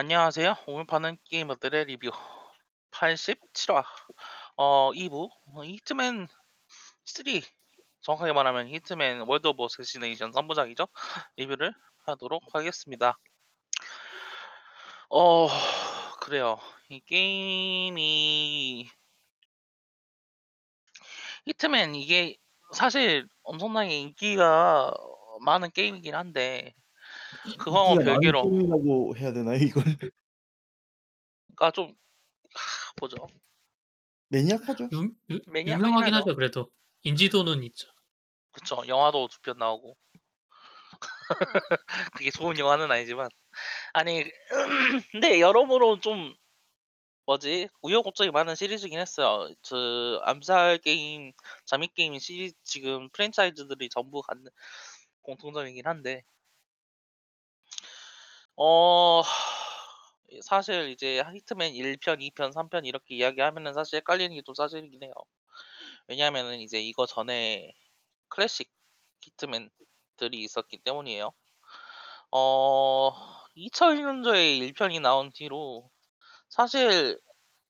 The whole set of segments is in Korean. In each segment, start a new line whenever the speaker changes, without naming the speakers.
안녕하세요. 오늘 파는 게이머들의 리뷰 87화 어 2부 어, Hitman 3 정확하게 말하면 Hitman World of Assassination 3부작이죠. 리뷰를 하도록 하겠습니다. 어 그래요. 이 게임이 Hitman 이게 사실 엄청나게 인기가 많은 게임이긴 한데
많은
별개로
게임이라고 해야 되나요 이걸?
그러니까 좀 하, 뭐죠?
매니악하죠.
유, 유,
매니악하긴
유명하긴
하죠.
하죠. 그래도 인지도는 있죠.
그쵸. 영화도 두 편 나오고 그게 좋은 영화는 아니지만 아니 근데 여러모로 좀 뭐지 우여곡절이 많은 시리즈긴 했어요. 그 암살 게임, 잠입 게임 시리즈 지금 프랜차이즈들이 전부 갖는 공통점이긴 한데 어 사실 이제 히트맨 1 편, 2 편, 3 편 이렇게 이야기하면은 사실 헷갈리는 게좀 사실이긴 해요. 왜냐하면은 이제 이거 전에 클래식 히트맨들이 있었기 때문이에요. 어 2001년도에 1 편이 나온 뒤로 사실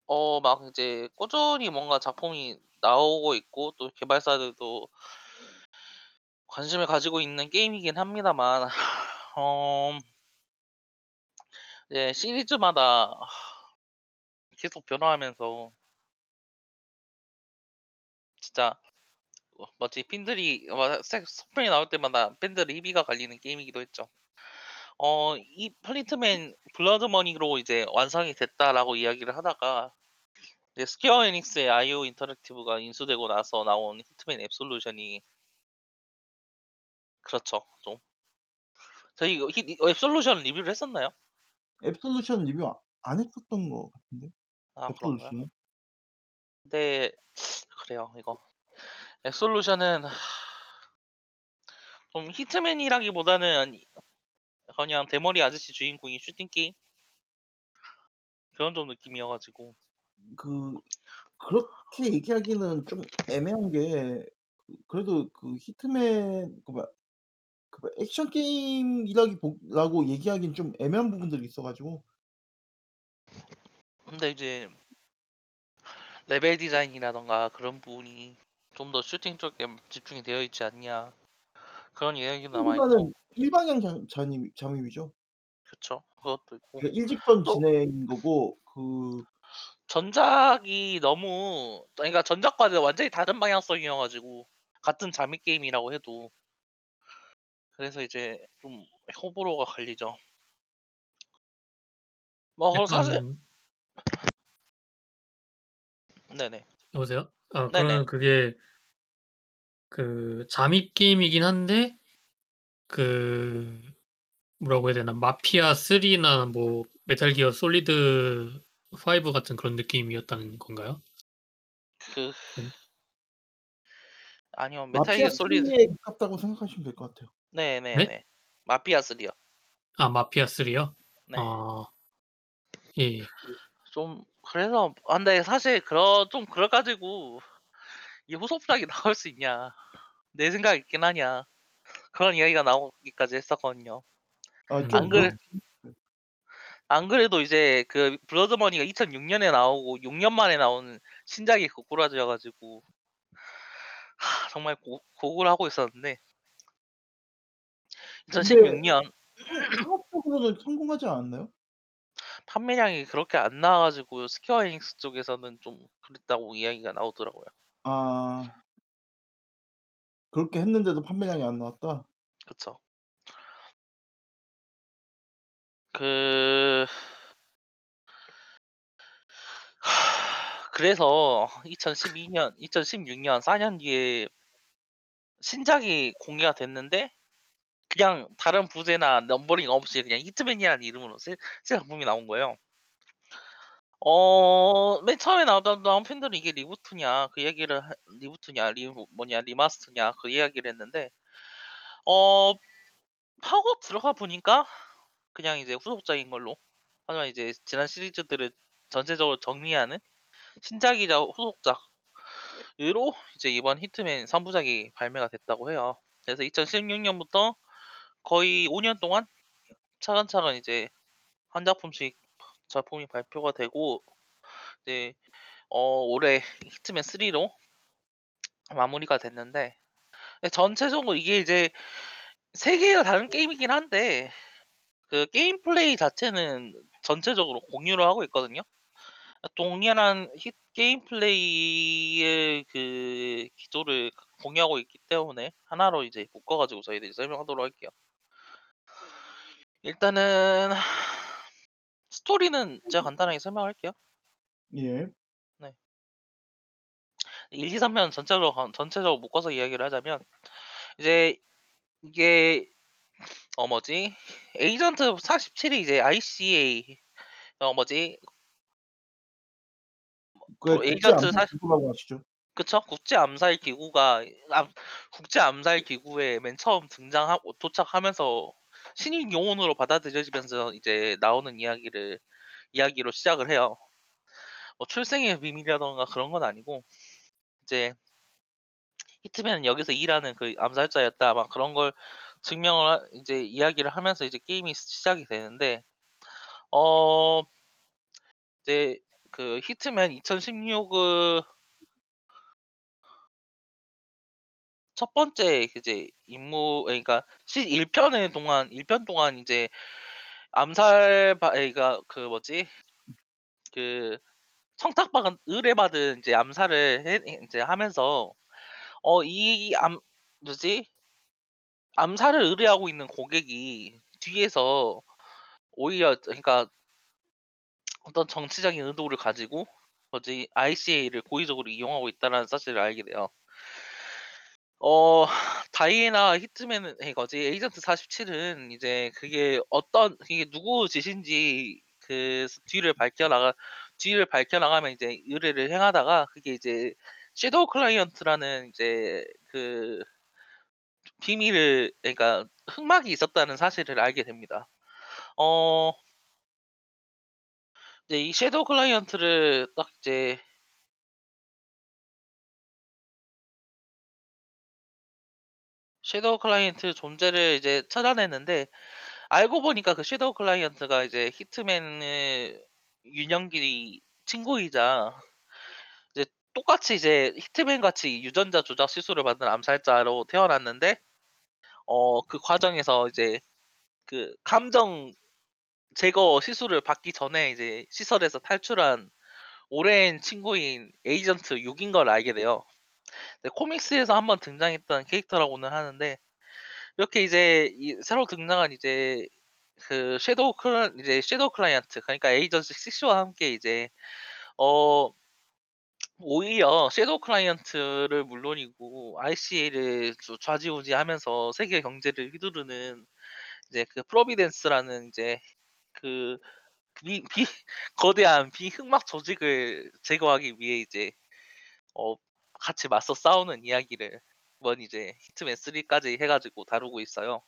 어 막 이제 꾸준히 뭔가 작품이 나오고 있고 또 개발사들도 관심을 가지고 있는 게임이긴 합니다만 어 이제 시리즈마다 계속 변화하면서 진짜 뭐 뭐지 팬들이 뭐색 속편이 나올 때마다 팬들의 희비가 갈리는 게임이기도 했죠. 어 이 Hitman Blood Money로 이제 완성이 됐다라고 이야기를 하다가 이제 스퀘어 에닉스의 IO 인터랙티브가 인수되고 나서 나온 Hitman Absolution이 그렇죠. 좀 저희 히 Absolution 리뷰를 했었나요?
Absolution 리뷰 아 안 했었던 것 같은데.
아 그런가요?
Absolution은?
근데 그래요. 이거 Absolution은 좀 Hitman이라기보다는 그냥 대머리 아저씨 주인공이 슈팅 게임 그런 좀 느낌이어 가지고
그 그렇게 얘기하기는 좀 애매한 게 그 그래도 그 Hitman 그 뭐야 그 액션 게임이라기 보 라고 얘기하기는 좀 애매한 부분들이 있어 가지고
근데 이제 레벨 디자인이라든가 그런 부분이 좀 더 슈팅 쪽에 집중이 되어 있지 않냐 그런 이야기도 남아 있고
보다는 일방향 자 잠입 잠입이죠.
그쵸. 그것도 있고
그러니까 일직선
또
진행인 거고 그
전작이 너무 그러니까 전작과는 완전히 다른 방향성이어 가지고 같은 잠입 게임이라고 해도 그래서 이제 좀 호불호가 갈리죠. 뭐 사실
약간
네네.
여보세요? 아
네네.
그러면 그게 그 잠입 게임이긴 한데 그 뭐라고 해야 되나 Mafia 3나 뭐 Metal Gear Solid 5 같은 그런 느낌이었다는 건가요?
그
음.
아니요. Metal Mafia Gear Solid
3에 가깝다고 생각하시면 될 것 같아요.
네?
네네 네. Mafia 3요.
아 Mafia 3요?
네.
아 예.
좀 그래서 아 근데 사실 그러 좀 그래 가지고 이 후속작이 나올 수 있냐. 낼 생각이 있긴 하냐. 그런 이야기가 나오기까지 했었거든요.
아
음.
좀안 그래 안 그래도 이제 그 Blood Money가 2006년에 나오고 6년 만에 나오는 신작이 고꾸라져 가지고 하, 정말 고 고구를 하고 있었는데
근데
2016년
상 상업적으로는 성공하지 않았나요?
판매량이 그렇게 안 나와 가지고 Square Enix 쪽에서는 좀 그랬다고 이야기가 나오더라고요.
아. 그렇게 했는데도 판매량이 안 나왔다?
그쵸. 그 그래서 2012 년 2016 년 4 년 뒤에 신작이 공개가 됐는데 그냥 다른 부제나 넘버링 없이 그냥 히트맨이라는 이름으로 새 새 작품이 나온 거예요. 어 맨 처음에 나오던 팬들은 이게 reboot냐 그 얘기를 하 reboot냐 리 뭐냐 remaster냐 그 이야기를 했는데 어 파고 들어가 보니까 그냥 이제 후속작인 걸로 하지만 이제 지난 시리즈들을 전체적으로 정리하는 신작이자 후속작으로 이제 이번 Hitman 3부작이 발매가 됐다고 해요. 그래서 2016년부터 거의 5년 동안 차근차근 이제 한 작품씩 작품이 발표가 되고 이제 어 올해 히트맨 3로 마무리가 됐는데 네 전체적으로 이게 이제 3 개가 다른 게임이긴 한데 그 게임 플레이 자체는 전체적으로 공유를 하고 있거든요. 동일한 히 게임 플레이의 그 기조를 공유하고 있기 때문에 하나로 이제 묶어 가지고 저희들이 설명하도록 할게요. 일단은 스토리는 제가 간단하게 설명할게요.
예.
네. 1, 2, 3편 전체적으로 간 전체적으로 묶어서 이야기를 하자면 이제 이게 어 뭐지 에이전트 47이 이제 ICA 어 뭐지
그
에이전트
암살
사
기구라고 하시죠?
그쵸. 국제 암살 기구가 암 국제 암살 기구에 맨 처음 등장하고 도착하면서 신인 요원으로 받아들여지면서 이제 나오는 이야기를 이야기로 시작을 해요. 뭐 출생의 비밀이라든가 그런 건 아니고 이제 히트맨은 여기서 일하는 그 암살자였다 막 그런 걸 증명을 하 이제 이야기를 하면서 이제 게임이 시작이 되는데 어 이제 그 히트맨 2016은 첫 번째 이제 임무 그러니까 시 1편의 동안 1편 동안 이제 암살 바 그러니까 그 뭐지? 그 청탁받은 의뢰받은 이제 암살을 해 인제 하면서 어 이 암 뭐지? 암살을 의뢰하고 있는 고객이 뒤에서 오히려 그러니까 어떤 정치적인 의도를 가지고 뭐지? ICA를 고의적으로 이용하고 있다라는 사실을 알게 돼요. 어 다이애나 Hitman은 이거지 에이전트 47은 이제 그게 어떤 이게 누구 짓인지 그 뒤를 밝혀나가 뒤를 밝혀나가면 이제 의뢰를 행하다가 그게 이제 Shadow Client라는 이제 그 비밀을 그러니까 흑막이 있었다는 사실을 알게 됩니다. 어 이제 이 Shadow Client를 딱 이제 Shadow Client 존재를 이제 찾아냈는데 알고 보니까 그 Shadow Client가 이제 Hitman의 유년기 친구이자 이제 똑같이 이제 Hitman 같이 유전자 조작 시술을 받은 암살자로 태어났는데 어 그 과정에서 이제 그 감정 제거 시술을 받기 전에 이제 시설에서 탈출한 오랜 친구인 에이전트 6인 걸 알게 돼요. 네, comics에서 한번 등장했던 캐릭터라고는 하는데 이렇게 이제 이 새로 등장한 이제 그 Shadow 클라 이제 Shadow Client 그러니까 에이전트 6와 함께 이제 어 오히려 Shadow Client를 물론이고 ICA를 좌지우지하면서 세계 경제를 휘두르는 이제 그 Providence라는 이제 그 비, 비 거대한 비흑막 조직을 제거하기 위해 이제 어 같이 맞서 싸우는 이야기를 이번 이제 Hitman 3까지 해가지고 다루고 있어요.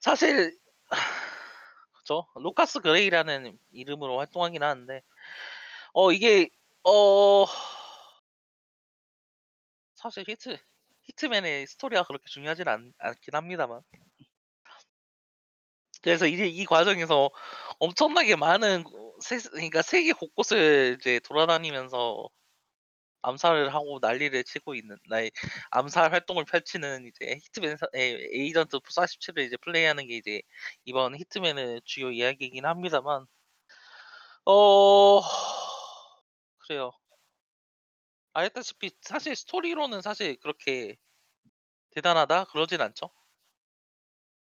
사실 그죠? 루카스 그레이라는 이름으로 활동하긴 하는데 어 이게 어 사실 히트 Hitman의 스토리가 그렇게 중요하진 않, 않긴 합니다만 그래서 이제 이 과정에서 엄청나게 많은 세, 그러니까 세계 곳곳을 이제 돌아다니면서 암살을 하고 난리를 치고 있는 나의 암살 활동을 펼치는 이제 Hitman 사- 에, 에이전트 47을 이제 플레이하는 게 이제 이번 Hitman의 주요 이야기이긴 합니다만 어 그래요. 알다시피 사실 스토리로는 사실 그렇게 대단하다 그러진 않죠.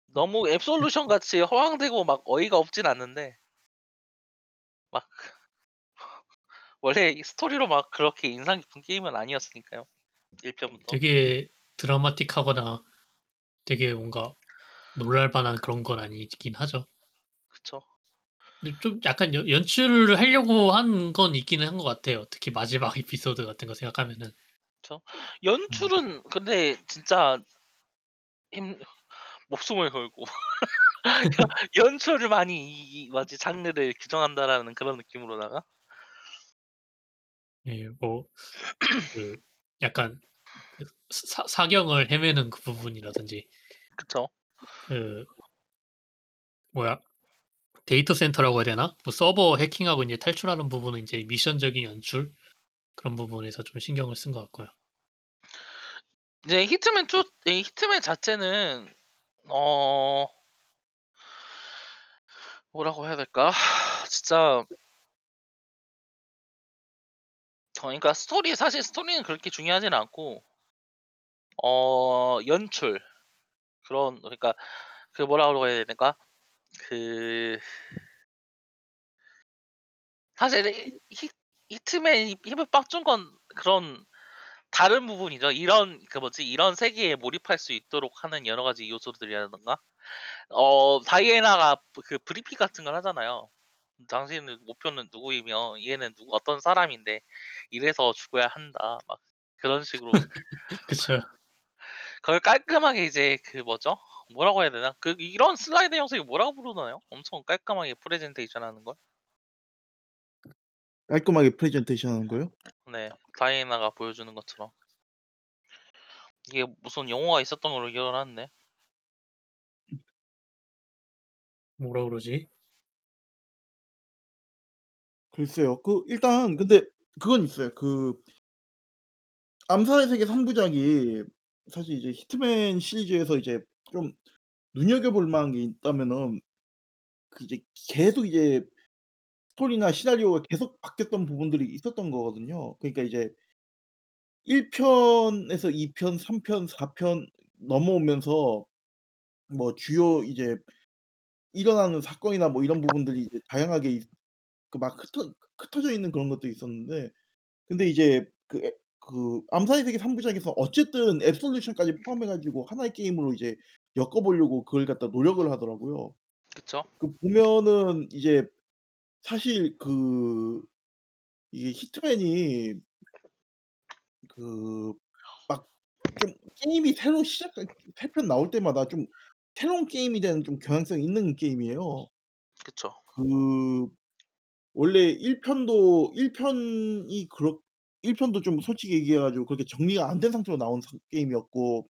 너무 앱솔루션 같이 허황되고 막 어이가 없진 않는데 막 원래 이 스토리로 막 그렇게 인상 깊은 게임은 아니었으니까요. 1편부터.
되게 드라마틱하거나 되게 뭔가 놀랄 만한 그런 건 아니긴 하죠.
그쵸.
근데 좀 약간 연, 연출을 하려고 한 건 있기는 한 것 같아요. 특히 마지막 에피소드 같은 거 생각하면은
연출은 근데 진짜 힘 목숨을 걸고 연출을 많이 이, 이 뭐지 장르를 규정한다라는 그런 느낌으로다가
예, 뭐 그 약간 그 사, 사경을 헤매는 그 부분이라든지
그쵸.
그 뭐야 데이터 센터라고 해야 되나? 뭐 서버 해킹하고 이제 탈출하는 부분은 이제 미션적인 연출 그런 부분에서 좀 신경을 쓴 것 같고요.
이제 히트맨 2, 이 히트맨 자체는 어 뭐라고 해야 될까? 진짜 어, 그러니까 스토리 사실 스토리는 그렇게 중요하진 않고 어 연출 그런 그러니까 그 뭐라고 해야 될까? 그 사실 히, 히- 히트맨이 힘을 빡 준 건 그런 다른 부분이죠. 이런 그 뭐지 이런 세계에 몰입할 수 있도록 하는 여러 가지 요소들이라던가 어 다이애나가 그 브리핑 같은 걸 하잖아요. 당신의 목표는 누구이며 얘는 누구 어떤 사람인데 이래서 죽어야 한다. 막 그런 식으로
그쵸.
그걸 깔끔하게 이제 그 뭐죠? 뭐라고 해야 되나? 그 이런 슬라이드 형식이 뭐라고 부르나요? 엄청 깔끔하게 프레젠테이션 하는 걸?
깔끔하게 프레젠테이션 하는 거요?
네. 다이애나가 보여주는 것처럼. 이게 무슨 용어가 있었던 걸로 기억을 하는데.
뭐라 그러지?
글쎄요. 그 일단 근데 그건 있어요. 그 암살의 세계 3 부작이 사실 이제 히트맨 시리즈에서 이제 좀 눈여겨볼 만한 게 있다면은 그 이제 계속 이제 스토리나 시나리오가 계속 바뀌었던 부분들이 있었던 거거든요. 그러니까 이제 1 편에서 2 편, 3 편, 4 편 넘어오면서 뭐 주요 이제 일어나는 사건이나 뭐 이런 부분들이 이제 다양하게 있 그 막 흩어 흩어져 있는 그런 것도 있었는데 근데 이제 그에그 암살의 세계 3 부작에서 어쨌든 앱솔루션까지 포함해 가지고 하나의 게임으로 이제 엮어 보려고 그걸 갖다 노력을 하더라고요.
그쵸?
그 보면은 이제 사실 그 이게 히트맨이 그 막 좀 게임이 새로 시작할 새편 나올 때마다 좀 새로운 게임이 되는 좀 경향성이 있는 게임이에요.
그쵸.
그 원래 1 편도 1 편이 그렇 1 편도 좀 솔직히 얘기해 가지고 그렇게 정리가 안 된 상태로 나온 상 게임이었고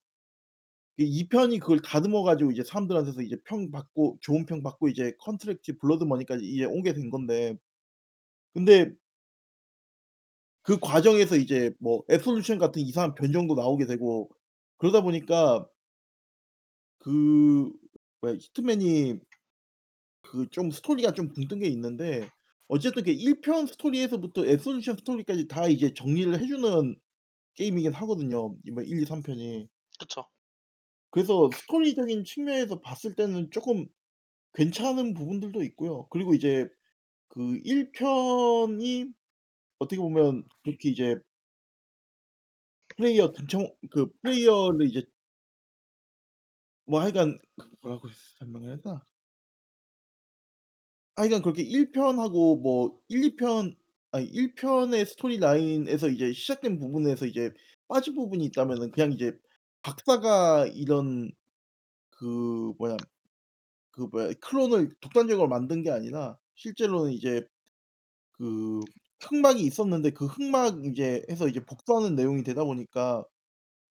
이 2 편이 그걸 다듬어 가지고 이제 사람들한테서 이제 평 받고 좋은 평 받고 이제 Contract Blood Money까지 이제 오게 된 건데 근데 그 과정에서 이제 뭐 Absolution 같은 이상한 변종도 나오게 되고 그러다 보니까 그 뭐야 히트맨이 그 좀 스토리가 좀 붕 뜬 게 있는데 어쨌든 그 1편 스토리에서부터 애솔루션 스토리까지 다 이제 정리를 해 주는 게임이긴 하거든요. 이번 1, 2, 3 편이.
그쵸.
그래서 스토리적인 측면에서 봤을 때는 쪼끔 괜찮은 부분들도 있고요. 그리고 이제 그 1 편이 어떻게 보면 그렇게 이제 플레이어 등청 그 플레이어를 이제 뭐 하여간 그 뭐라고 설명해야 되나? 하여간 그렇게 1 편하고 뭐 1, 2 편 아니 1 편의 스토리 라인에서 이제 시작된 부분에서 이제 빠진 부분이 있다면은 그냥 이제 박사가 이런 그 뭐냐 그 뭐야 클론을 독단적으로 만든 게 아니라 실제로는 이제 그 흑막이 있었는데 그 흑막 이제 해서 이제 복수하는 내용이 되다 보니까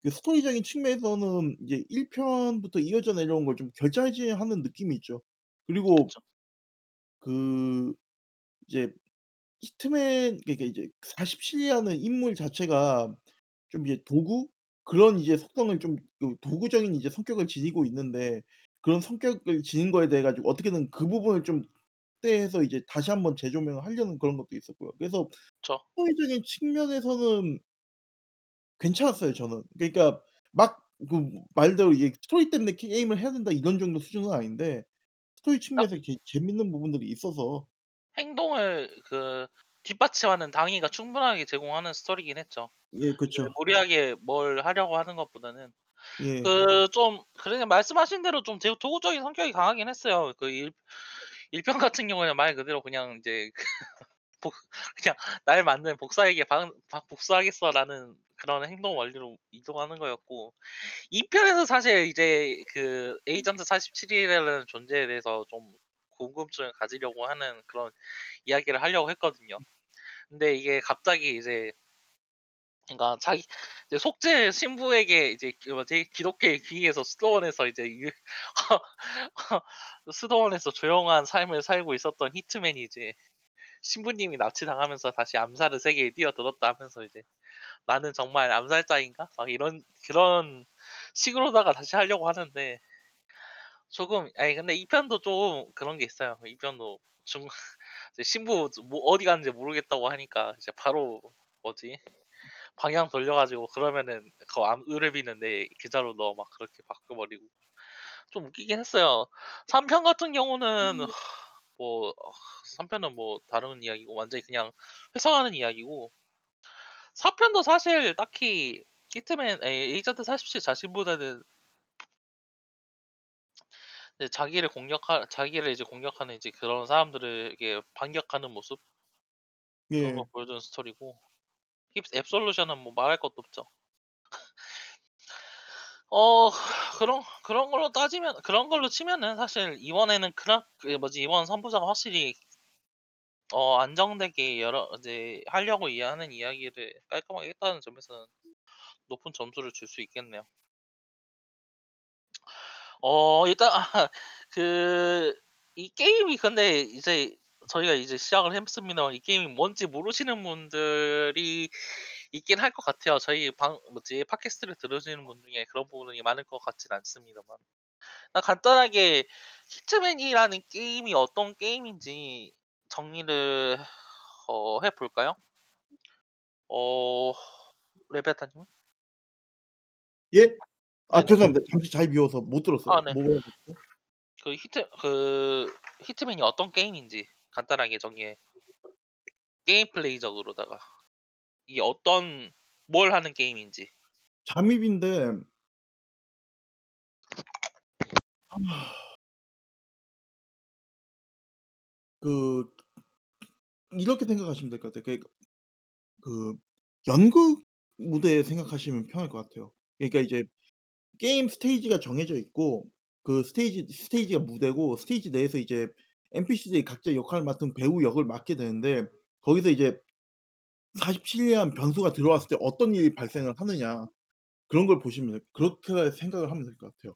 그 스토리적인 측면에서는 이제 1 편부터 이어져 내려온 걸 좀 결자해지하는 느낌이 있죠. 그리고
그쵸.
그 이제 히트맨 그러니까 이제 47이라는 인물 자체가 좀 이제 도구 그런 이제 속성을 좀 그 도구적인 이제 성격을 지니고 있는데 그런 성격을 지닌 거에 대해 가지고 어떻게든 그 부분을 좀 확대해서 이제 다시 한번 재조명을 하려는 그런 것도 있었고요. 그래서
그쵸.
스토리적인 측면에서는 괜찮았어요 저는. 그러니까 막 그 말대로 이게 '스토리 때문에 게임을 해야 된다.' 이런 정도 수준은 아닌데 스토리
딱
측면에서 이렇게 재밌는 부분들이 있어서
행동을 그 뒷받침하는 당위가 충분하게 제공하는 스토리긴 했죠.
예 그쵸.
무리하게 뭘 하려고 하는 것보다는
예.
그좀 그러니까 말씀하신 대로 좀제 도구적인 성격이 강하긴 했어요. 그일1편 같은 경우에는 말 그대로 그냥 이제 복 그냥 '날 만든 복사에게 방박 복수하겠어.'라는 그런 행동 원리로 이동하는 거였고 2 편에서 사실 이제 그 에이전트 47이라는 존재에 대해서 좀 궁금증을 가지려고 하는 그런 이야기를 하려고 했거든요. 근데 이게 갑자기 이제 그러니까 자기 이제 속죄 신부에게 이제 그 뭐지 기독교의 귀에서 수도원에서 이제 이 수도원에서 조용한 삶을 살고 있었던 히트맨이 이제 신부님이 납치당하면서 다시 암살의 세계에 뛰어들었다 하면서 이제 '나는 정말 암살자인가?' 막 이런 그런 식으로다가 다시 하려고 하는데 조금 아니 근데 이 편도 좀 그런 게 있어요. 이 편도 중 신부 뭐 어디 갔는지 모르겠다고 하니까 이제 바로 뭐지 방향 돌려 가지고 그러면은 그암 의뢰비는 내 계좌로 넣어 막 그렇게 바꿔 버리고 좀 웃기긴 했어요. 3편 같은 경우는 뭐3 편은 뭐 다른 이야기고 완전히 그냥 회상하는 이야기고 4 편도 사실 딱히 히트맨 에 에이전트 47 자신보다는 이제 자기를 공격하 자기를 이제 공격하는 이제 그런 사람들에게 반격하는 모습 그런
예.
걸 보여주는 스토리고 힙 앱솔루션은 뭐 말할 것도 없죠. 어 그런 그런 걸로 따지면 그런 걸로 치면은 사실 이번에는 그런 그 뭐지 이번 3 부작은 확실히 어 안정되게 여러 이제 하려고 이 하는 이야기를 깔끔하게 했다는 점에서는 높은 점수를 줄 수 있겠네요. 어 일단 아 그이 게임이 근데 이제 저희가 이제 시작을 했습니다만 이 게임이 뭔지 모르시는 분들이 있긴 할 것 같아요. 저희 방 뭐지 팟캐스트를 들으시는 분 중에 그런 부분이 많을 것 같진 않습니다만. 아 간단하게 히트맨이라는 게임이 어떤 게임인지 정리를 어 해 볼까요? 어 레베타님?
예? 아
네네.
죄송합니다. 잠시 잘 비워서 못 들었어요.
아 네.
뭐라고요?
그 히트 그 히트맨이 어떤 게임인지 간단하게 정리해 게임 플레이적으로다가 이게 어떤 뭘 하는 게임인지.
잠입인데 아. 그 이렇게 생각하시면 될 것 같아요. 그러니까 그 연극 무대 생각하시면 편할 것 같아요. 그러니까 이제 게임 스테이지가 정해져 있고 그 스테이지 스테이지가 무대고 스테이지 내에서 이제 NPC들이 각자 역할을 맡은 배우 역을 맡게 되는데 거기서 이제 47이란 변수가 들어왔을 때 어떤 일이 발생을 하느냐 그런 걸 보시면. 그렇게 생각을 하면 될 것 같아요.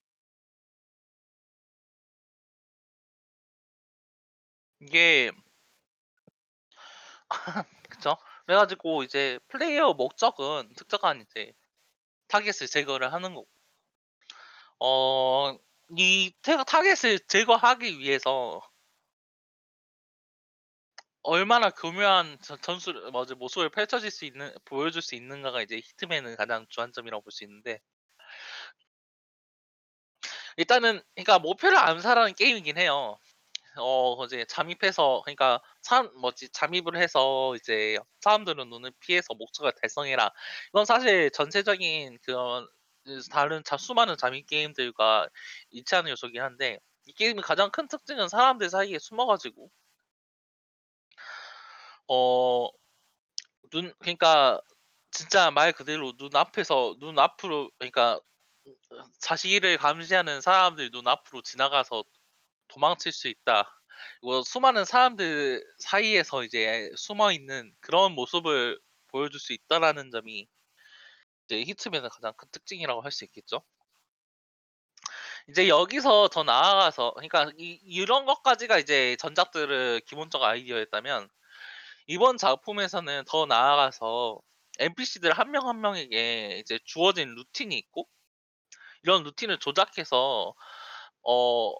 이게 그쵸. 그래 가지고 이제 플레이어 목적은 특정한 이제 타겟을 제거를 하는 거고 어 이 태 타겟을 제거하기 위해서 얼마나 교묘한 전 전술 뭐지 모습을 펼쳐질 수 있는 보여줄 수 있는가가 이제 히트맨의 가장 주안점이라고 볼 수 있는데 일단은 그러니까 목표를 암살하는 게임이긴 해요. 어 이제 잠입해서 그러니까 사람 뭐지 잠입을 해서 이제 "사람들의 눈을 피해서 목적을 달성해라." 이건 사실 전체적인 그런 그 다른 자 수많은 잠입 게임들과 일치하는 요소긴 한데 이 게임의 가장 큰 특징은 사람들 사이에 숨어 가지고 어 눈 그러니까 진짜 말 그대로 눈앞에서 눈앞으로 그러니까 자신을 감시하는 사람들 눈앞으로 지나가서 도망칠 수 있다. 뭐 수많은 사람들 사이에서 이제 숨어 있는 그런 모습을 보여줄 수 있다라는 점이 이제 히트맨의 가장 큰 특징이라고 할 수 있겠죠. 이제 여기서 더 나아가서 그러니까 이 이런 것까지가 이제 전작들의 기본적 아이디어였다면 이번 작품에서는 더 나아가서 NPC들 한 명 한 명에게 이제 주어진 루틴이 있고 이런 루틴을 조작해서 어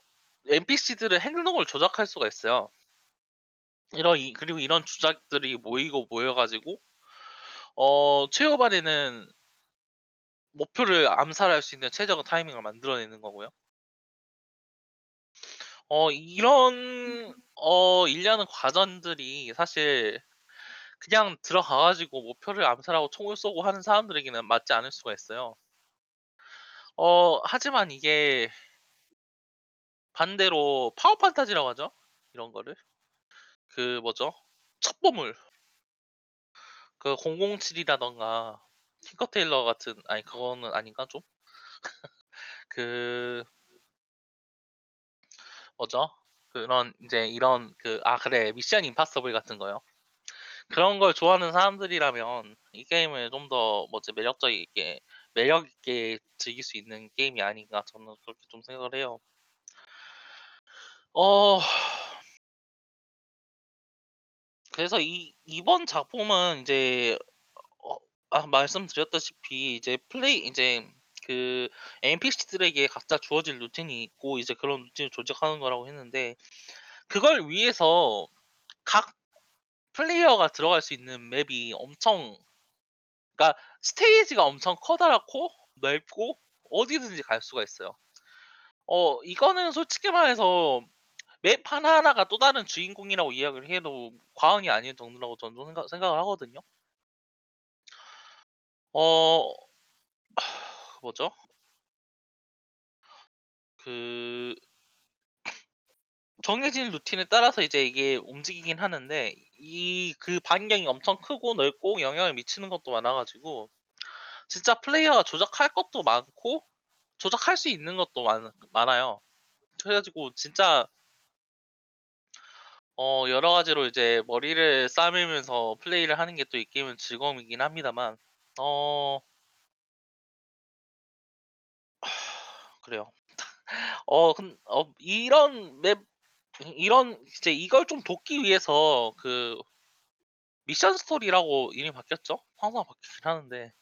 NPC들의 행동을 조작할 수가 있어요. 이런 이 그리고 이런 주작들이 모이고 모여 가지고 어 최후반에는 목표를 암살할 수 있는 최적의 타이밍을 만들어내는 거고요. 어 이런 어 일련의 과정들이 사실 그냥 들어가 가지고 목표를 암살하고 총을 쏘고 하는 사람들에게는 맞지 않을 수가 있어요. 어 하지만 이게 반대로 파워 판타지라고 하죠, 이런 거를. 그 뭐죠? 첩보물. 그 007이라든가 틴커 테일러 같은 아니 그거는 아닌가 좀? 그 뭐죠? 그런 인제 이런 그 아 그래 미션 임파서블 같은 거요. 그런 걸 좋아하는 사람들이라면 이 게임을 좀 더 뭐지 매력적이게 매력 있게 즐길 수 있는 게임이 아닌가 저는 그렇게 좀 생각을 해요. 어 그래서 이 이번 작품은 이제 어 아 말씀드렸다시피 이제 플레이 이제 그 NPC들에게 각자 주어질 루틴이 있고 이제 그런 루틴을 조작하는 거라고 했는데 그걸 위해서 각 플레이어가 들어갈 수 있는 맵이 엄청 그러니까 스테이지가 엄청 커다랗고 넓고 어디든지 갈 수가 있어요. 어 이거는 솔직히 말해서 맵 하나하나가 또 다른 주인공이라고 이야기를 해도 과언이 아닐 정도라고 저는 좀 생각 생각을 하거든요. 어 뭐죠? 그 정해진 루틴에 따라서 이제 이게 움직이긴 하는데 이 그 반경이 엄청 크고 넓고 영향을 미치는 것도 많아 가지고 진짜 플레이어가 조작할 것도 많고 조작할 수 있는 것도 많 많아요. 그래 가지고 진짜 어 여러 가지로 이제 머리를 싸매면서 플레이를 하는 게 또 이 게임은 즐거움이긴 합니다만 어 그래요. 어 근 어 이런 맵이 이런 이제 이걸 좀 돕기 위해서 그 미션 스토리라고 이름이 바뀌었죠? 항상 바뀌긴 하는데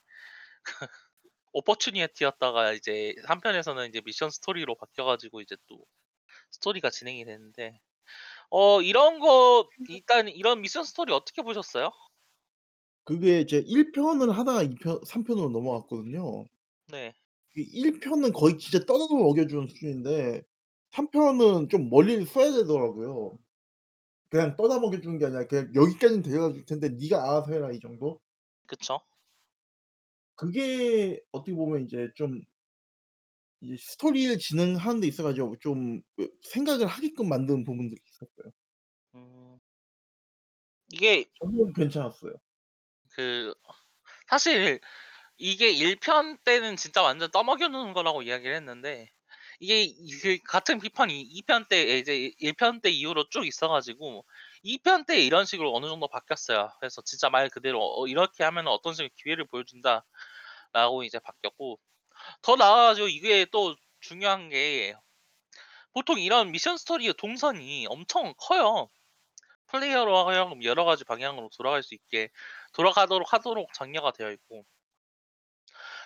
그 opportunity였다가 이제 3 편에서는 이제 미션 스토리로 바뀌어 가지고 이제 또 스토리가 진행이 되는데 어 이런 거 일단 이런 미션 스토리 어떻게 보셨어요?
그게 이제 1 편을 하다가 2편 3 편으로 넘어갔거든요.
네.
그 1 편은 거의 진짜 떠서 먹여주는 수준인데 3 편은 좀 머리를 써야 되더라고요. 그냥 떠다 먹여주는 게 아니라 그냥 "여기까지는 데려다 줄 텐데 네가 알아서 해라." 이 정도?
그쵸.
그게 어떻게 보면 이제 좀 이제 스토리를 진행하는 데 있어 가지고 좀 그 생각을 하게끔 만드는 부분들이 있었어요.
음. 이게
저는 괜찮았어요.
그 사실 이게 1 편 때는 진짜 완전 떠먹여 놓은 거라고 이야기를 했는데 이게 이 그 같은 비판이 2 편 때 이제 1 편 때 이후로 쭉 있어 가지고 2 편 때 이런 식으로 어느 정도 바뀌었어요. 그래서 진짜 말 그대로 어 "이렇게 하면은 어떤 식의 기회를 보여준다."라고 이제 바뀌었고 더 나아가 가지고 이게 또 중요한 게 보통 이런 미션 스토리의 동선이 엄청 커요. 플레이어로 하여금 여러 가지 방향으로 돌아갈 수 있게 돌아가도록 하도록 장려가 되어 있고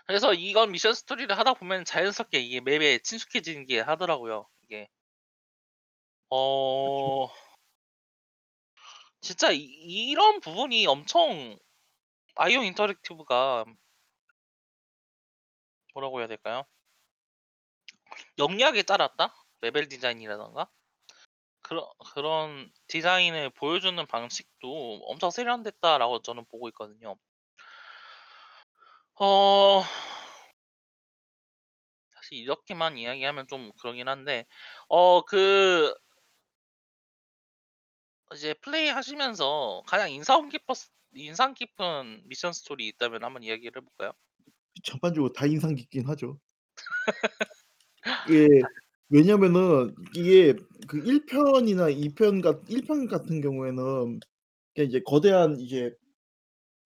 그래서 이건 미션 스토리를 하다 보면 자연스럽게 이게 map에 친숙해지는 게 하더라고요, 이게. 어 진짜 이 이런 부분이 엄청 IO Interactive가 뭐라고 해야 될까요? 영리하게 짰다? 레벨 디자인이라든가 그런 그런 디자인을 보여주는 방식도 엄청 세련됐다라고 저는 보고 있거든요. 어 사실 이렇게만 이야기하면 좀 그러긴 한데 어 그 이제 플레이하시면서 가장 인상 깊었 인상 깊은 미션 스토리 있다면 한번 이야기를 해 볼까요?
전반적으로 다 인상 깊긴 하죠. 예. 왜냐면은 이게 그 1 편이나 2 편 같 1 편 같은 경우에는 그냥 이제 거대한 이제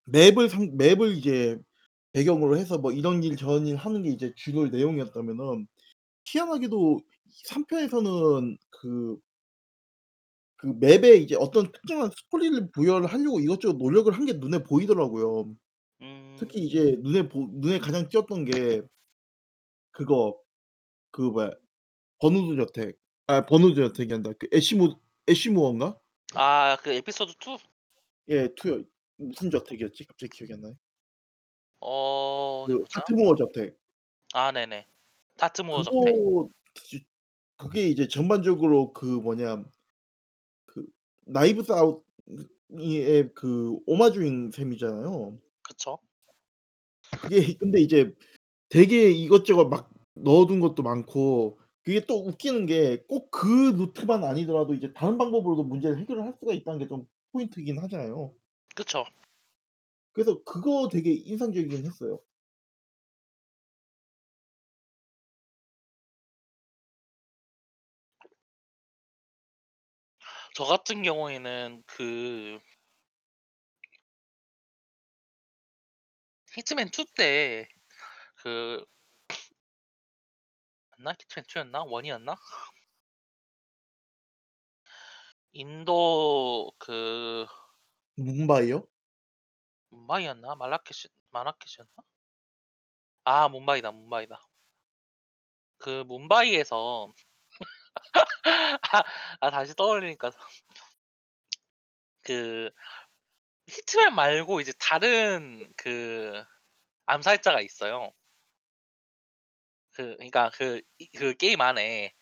맵을 상 맵을 이제 배경으로 해서 뭐 이런 일 저런 일 하는 게 이제 주요 내용이었다면은 희한하게도 3 편에서는 그 그 맵에 이제 어떤 특정한 스토리를 부여를 하려고 이것저것 노력을 한 게 눈에 보이더라고요.
음.
특히 이제 눈에 보 눈에 가장 띄었던 게 그거 그 뭐야 버누드 저택 아 버누드 저택이 아니라 그 애쉬모 애쉬모어인가?
아 그 에피소드 2?
예 2 요. 무슨 저택이었지? 갑자기 기억이 안 나네.
어 어디
그
보자.
다트모어 저택.
아 네네. 다트모어 저택.
그거 지 그게 이제 전반적으로 그 뭐냐 그 Knives Out 이의 그 오마주인 셈이잖아요.
그쵸.
그게 근데 이제 되게 이것저것 막 넣어 둔 것도 많고 그게 또 웃기는 게 꼭 그 루트만 아니더라도 이제 다른 방법으로도 문제를 해결을 할 수가 있다는 게 좀 포인트이긴 하잖아요.
그쵸.
그래서 그거 되게 인상적이긴 했어요.
저 같은 경우에는 그 히트맨 2 때 그 맞나? 히트맨 2였나? 1이었나? 인도 그
뭄바이요?
뭄바이였나? 말라케시 마라케시였나? 아 뭄바이다 뭄바이다. 그 뭄바이에서 아, 아 다시 떠올리니까 그 히트맨 말고 이제 다른 그 암살자가 있어요. 그 그러니까 그, 이- 그 게임 안에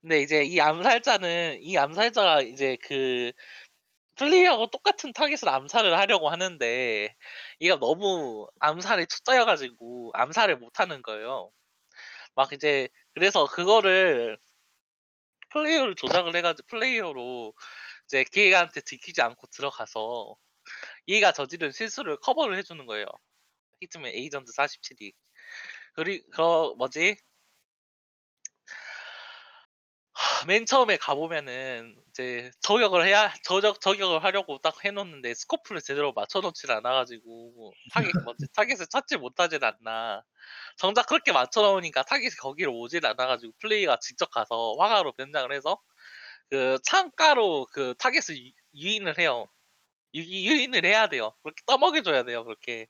근데 이제 이 암살자는 이 암살자가 이제 그 플레이어하고 똑같은 타겟을 암살을 하려고 하는데 얘가 너무 암살에 초짜여가지고 암살을 못하는 거예요. 막 이제 그래서 그거를 플레이어를 조작을 해가지고 플레이어로 이제 걔한테 들키지 않고 들어가서 얘가 저지른 실수를 커버를 해주는 거예요. 히트맨 에이전트 47이. 그리고 그 뭐지? 하, 맨 처음에 가보면은 이제 저격을 해야 저격 저격을 하려고 딱 해놓는데 scope를 제대로 맞춰놓질 않아가지고 타겟 뭐지 타겟을 찾지 못하진 않나. 정작 그렇게 맞춰놓으니까 타겟이 거기로 오질 않아가지고 플레이어가 직접 가서 화가로 변장을 해서 그 창가로 그 타겟을 유- 유인을 해요. 유, 유인을 해야 돼요. 그렇게 떠먹여줘야 돼요. 그렇게.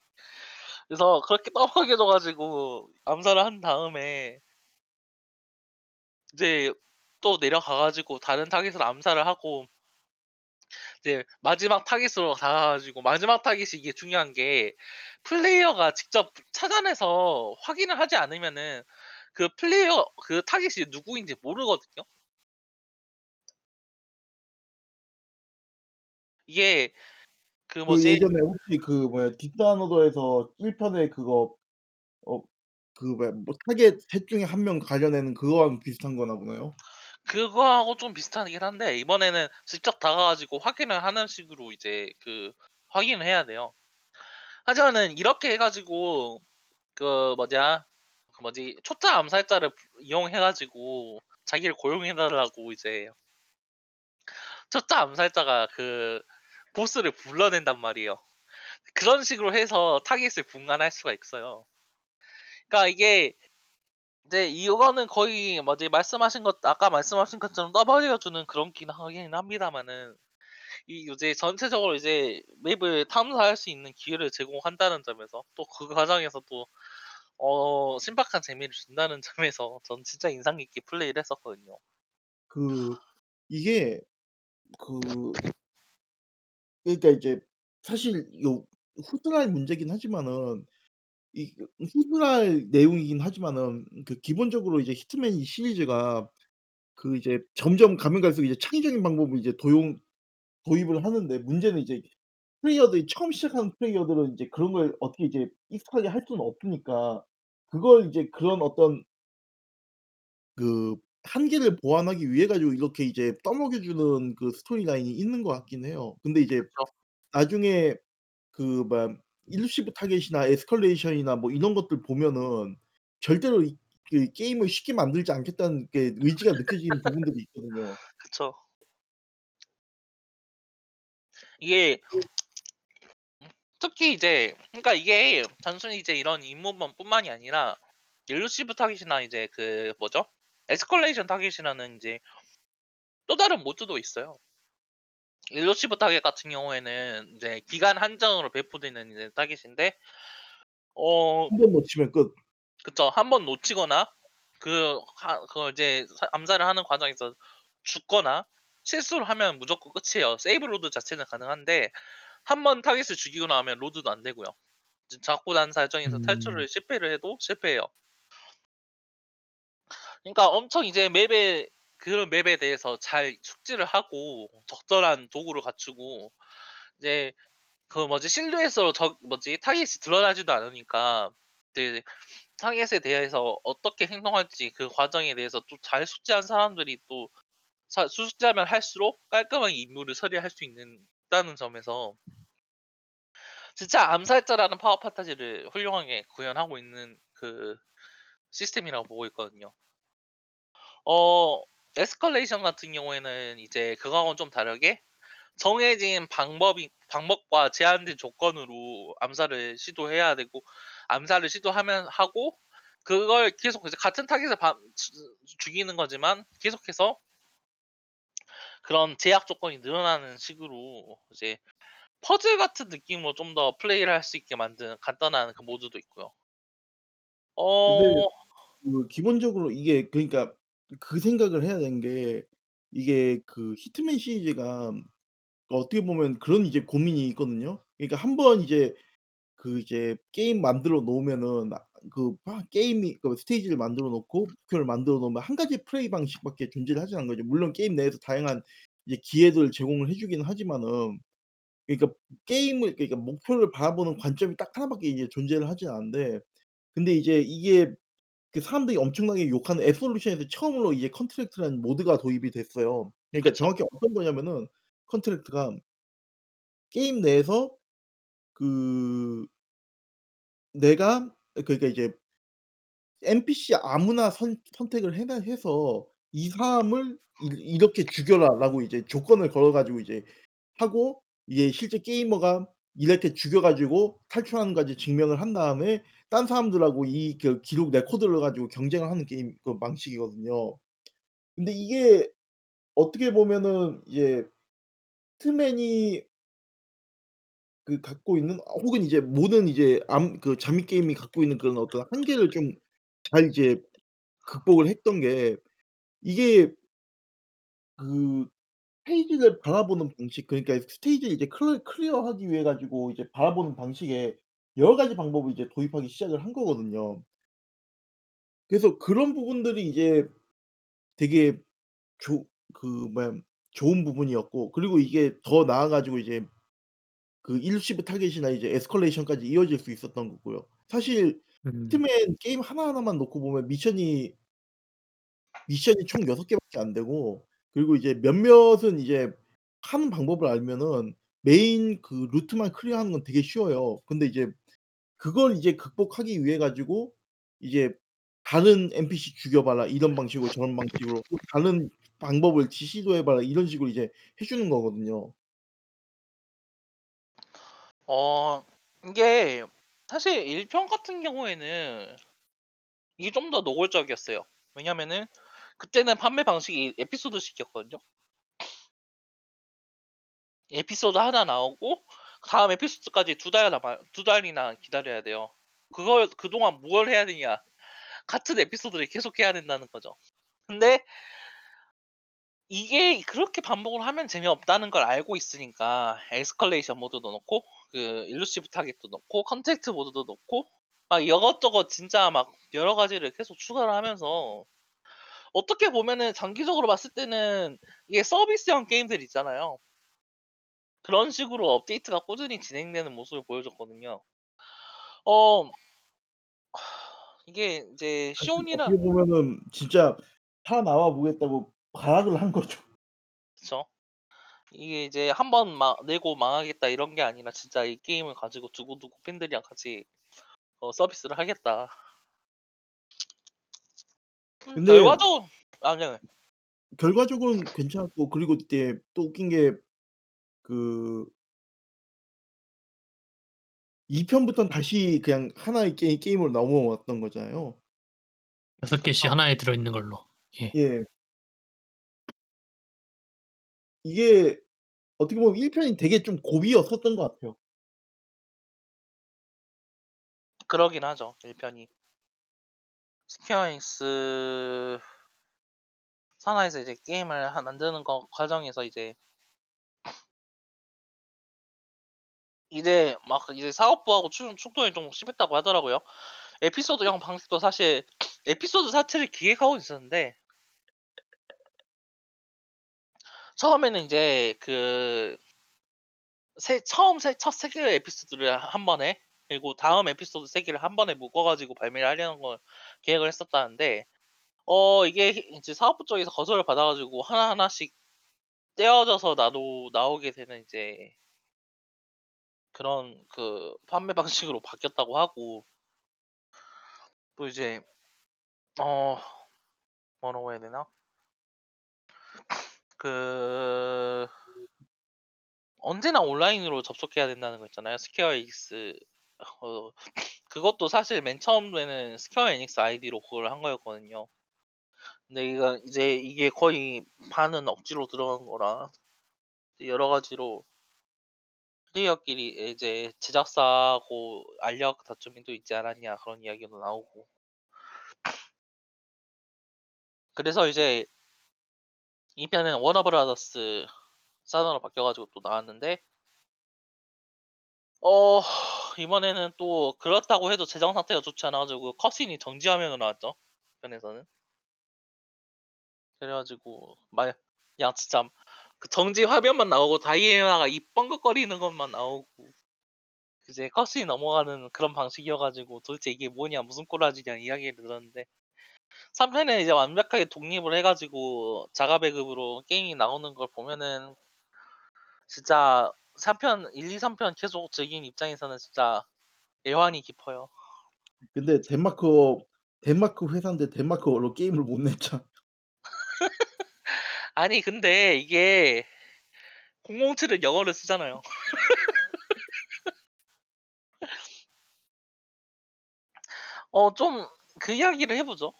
그래서 그렇게 떠먹여줘가지고 암살을 한 다음에 이제 또 내려가가지고 다른 타겟을 암살을 하고 이제 마지막 타겟으로 다가가지고 마지막 타겟이 이게 중요한 게 플레이어가 직접 찾아내서 확인을 하지 않으면은 그 플레이어 그 타겟이 누구인지 모르거든요. 이게 그
그
뭐지
예전에 혹시 그 뭐야 딥다운로더에서 1편에 그거 어 그 뭐야 뭐 타겟 셋 중에 한 명 가려내는 그거랑 비슷한 거나 보네요.
그거하고 좀 비슷하긴 한데 이번에는 직접 다가가지고 확인을 하는 식으로 이제 그 확인을 해야 돼요. 하지만은 이렇게 해가지고 그 뭐냐 그 뭐지 초짜 암살자를 이용해가지고 자기를 고용해달라고 이제 초짜 암살자가 그 보스를 불러낸단 말이에요. 그런 식으로 해서 타겟을 분간할 수가 있어요. 그러니까 이게 이제 이거는 거의 뭐지 말씀하신 것 아까 말씀하신 것처럼 떠먹여 주는 그런 긴 하긴 합니다만은 이 이제 전체적으로 이제 맵을 탐사할 수 있는 기회를 제공한다는 점에서 또 그 과정에서 또 어, 신박한 재미를 준다는 점에서 전 진짜 인상 깊게 플레이를 했었거든요.
그 이게 그 그러니까 이제 사실 요 후드랄 문제긴 하지만은 이그 후드랄 내용이긴 하지만은 그 기본적으로 이제 히트맨 시리즈가 그 이제 점점 가면 갈수록 이제 창의적인 방법을 이제 도용 도입을 하는데 문제는 이제 플레이어들이 처음 시작하는 플레이어들은 이제 그런 걸 어떻게 이제 익숙하게 할 수는 없으니까 그걸 이제 그런 어떤 그 한계를 보완하기 위해 가지고 이렇게 이제 떠먹여 주는 그 storyline이 있는 것 같긴 해요. 근데 이제
그쵸.
나중에 그 뭐야 Elusive Target이나 Escalation이나 뭐 이런 것들 보면은 절대로 이 그 게임을 쉽게 만들지 않겠다는 게 의지가 느껴지는 부분들이 있거든요.
그쵸. 이게 특히 이제 그러니까 이게 단순히 이제 이런 임무만 뿐만이 아니라 일루시브 타깃이나 이제 그 뭐죠? 에스컬레이션 타깃이라는 이제 또 다른 모드도 있어요. 일루시브 타깃 같은 경우에는 이제 기간 한정으로 배포되는 이제 타깃인데 어
한 번 놓치면 끝.
그쵸 한 번 놓치거나 그 하, 그 이제 사- 암살을 하는 과정에서 죽거나 실수를 하면 무조건 끝이에요. save load 자체는 가능한데 한 번 타깃을 죽이고 나면 load도 안 되고요. 이제 잡고 난 설정에서
음.
탈출을 실패를 해도 실패해요. 그러니까 엄청 이제 맵에 그런 맵에 대해서 잘 숙지를 하고 적절한 도구를 갖추고 이제 그 뭐지 실루엣으로 저 뭐지 타깃이 드러나지도 않으니까 이제 타깃에 대해서 어떻게 행동할지 그 과정에 대해서 또 잘 숙지한 사람들이 또 사- 숙지하면 할수록 깔끔하게 임무를 처리할 수 있다는 점에서 진짜 암살자라는 power fantasy를 훌륭하게 구현하고 있는 그 시스템이라고 보고 있거든요. 어 Escalation 같은 경우에는 이제 그거하고는 좀 다르게 정해진 방법이 방법과 제한된 조건으로 암살을 시도해야 되고 암살을 시도하면 하고 그걸 계속 이제 같은 타겟을 바주 죽이는 거지만 계속해서 그런 제약 조건이 늘어나는 식으로 이제 퍼즐 같은 느낌으로 좀 더 플레이를 할 수 있게 만든 간단한 그 모드도 있고요.
근데 어그 기본적으로 이게 그러니까 그 생각을 해야 되는 게 이게 그 히트맨 시리즈가 어떻게 보면 그런 이제 고민이 있거든요. 그러니까 한번 이제 그 이제 게임 만들어 놓으면은 아그막 게임이 그 스테이지를 만들어 놓고 목표를 만들어 놓으면 한 가지 플레이 방식밖에 존재를 하지 않는 거죠. 물론 게임 내에서 다양한 이제 기회들을 제공을 해 주기는 하지만은 그러니까 게임을 그러니까 목표를 바라보는 관점이 딱 하나밖에 이제 존재를 하지 않는데 근데 이제 이게 그 사람들이 엄청나게 욕하는 앱솔루션에서 처음으로 이제 Contracts라는 모드가 도입이 됐어요. 그러니까. 정확히 어떤 거냐면은 Contracts가 게임 내에서 그 내가 그러니까 이제 NPC 아무나 선 선택을 해나 해서 "이 사람을 이 이렇게 죽여라."라고 이제 조건을 걸어 가지고 이제 하고 이게 실제 게이머가 이렇게 죽여 가지고 탈출하는 까지 증명을 한 다음에 딴 사람들하고 이 그 기록 레코드를 가지고 경쟁을 하는 게임 그 방식이거든요. 근데 이게 어떻게 보면은 이제 히트맨이 그 갖고 있는 아 혹은 이제 모든 이제 암 그 잠입 게임이 갖고 있는 그런 어떤 한계를 좀 잘 이제 극복을 했던 게 이게 그 스테이지를 바라보는 방식 그러니까 스테이지를 이제 클리 클리어하기 위해 가지고 이제 바라보는 방식에 여러 가지 방법을 이제 도입하기 시작을 한 거거든요. 그래서 그런 부분들이 이제 되게 좋그 뭐야 좋은 부분이었고 그리고 이게 더 나아 가지고 이제 그 Elusive Target이나 이제 Escalation까지 이어질 수 있었던 거고요. 사실
음.
히트맨 게임 하나하나만 놓고 보면 미션이 미션이 총 6 개밖에 안 되고 그리고 이제 몇몇은 이제 하는 방법을 알면은 메인 그 루트만 클리어하는 건 되게 쉬워요. 근데 이제 그걸 이제 극복하기 위해 가지고 이제 "다른 NPC 죽여 봐라." 이런 방식으로 저런 방식으로 또 "다른 방법을 지 시도해 봐라." 이런 식으로 이제 해 주는 거거든요.
어 이게 사실 1편 같은 경우에는 이게 좀 더 노골적이었어요. 왜냐하면은 그때는 판매 방식이 에피소드식이었거든요. 에피소드 하나 나오고 다음 에피소드까지 2달 남아요. 2 달이나 기다려야 돼요. 그걸 그동안 뭘 해야 되냐. 같은 에피소드를 계속 해야 된다는 거죠. 근데 이게 그렇게 반복을 하면 재미없다는 걸 알고 있으니까 에스컬레이션 모드도 넣고 그 elusive 타겟도 넣고 contract 모드도 넣고 막 이것저것 진짜 막 여러 가지를 계속 추가를 하면서 어떻게 보면은 장기적으로 봤을 때는 이게 서비스형 게임들 있잖아요. 그런 식으로 업데이트가 꾸준히 진행되는 모습을 보여줬거든요. 어 이게 이제
사실
시온이라
어떻게 보면은 진짜 살아남아 보겠다고 발악을 한 거죠.
그쵸. 이게 이제 1번막 내고 망하겠다 이런 게 아니라 진짜 이 게임을 가지고 두고두고 팬들이랑 같이 어 서비스를 하겠다. 음
근데
결과도 아 네.
결과적으로는 괜찮았고 그리고 이제 또 웃긴 게 그 2 편부터는 다시 그냥 하나의 게 게임으로 넘어왔던 거잖아요.
6 개씩
그쵸.
하나에 들어 있는 걸로. 예.
예. 이게 어떻게 보면 1 편이 되게 좀 고비였었던 것 같아요.
그러긴 하죠 1 편이. 스퀘어 에닉스 산하에서 이제 게임을 하 만드는 거 과정에서 이제 이제 막 이제 사업부하고 충 충돌이 좀 심했다고 하더라고요. 에피소드 형 방식도 사실 에피소드 자체를 기획하고 있었는데 처음에는 이제 그 세 처음 세첫3 개의 에피소드를 한 번에 그리고 다음 에피소드 3 개를 한 번에 묶어 가지고 발매를 하려는 걸 계획을 했었다는데 어 이게 히 이제 사업부 쪽에서 거절을 받아 가지고 하나 하나씩 떼어져서 나도 나오게 되는 이제 그런 그 판매 방식으로 바뀌었다고 하고 또 이제 어 뭐라고 해야 되나? 그 언제나 온라인으로 접속해야 된다는 거 있잖아요. 스퀘어 에닉스 어 그것도 사실 맨 처음에는 스퀘어 에닉스 아이디로 그걸 한 거였거든요. 근데 이거 이제 이게 거의 반은 억지로 들어간 거라 여러 가지로 플레이어끼리 이제 제작사하고 알력 다툼이 또 있지 않았냐 그런 이야기도 나오고. 그래서 이제 이 편은 워너브라더스 산으로 바뀌어 가지고 또 나왔는데 어 이번에는 또 그렇다고 해도 재정 상태가 좋지 않아 가지고 컷신이 정지 화면으로 나왔죠. 이 편에서는. 그래 가지고 말 그냥 진짜 그 정지 화면만 나오고 다이애나가 입 뻥긋거리는 것만 나오고 이제 컷신이 넘어가는 그런 방식이어 가지고 도대체 이게 뭐냐 무슨 꼬라지냐 이야기를 들었는데 3편은 이제 완벽하게 독립을 해 가지고 자가 배급으로 게임이 나오는 걸 보면은 진짜 3편 1, 2, 3편 계속 즐긴 입장에서는 진짜 애환이 깊어요.
근데 덴마크 덴마크 회사인데 덴마크어로 게임을 못 냈잖 아.
아니 근데 이게 007은 영어를 쓰잖아요. 어 좀 그 이야기를 해 보죠.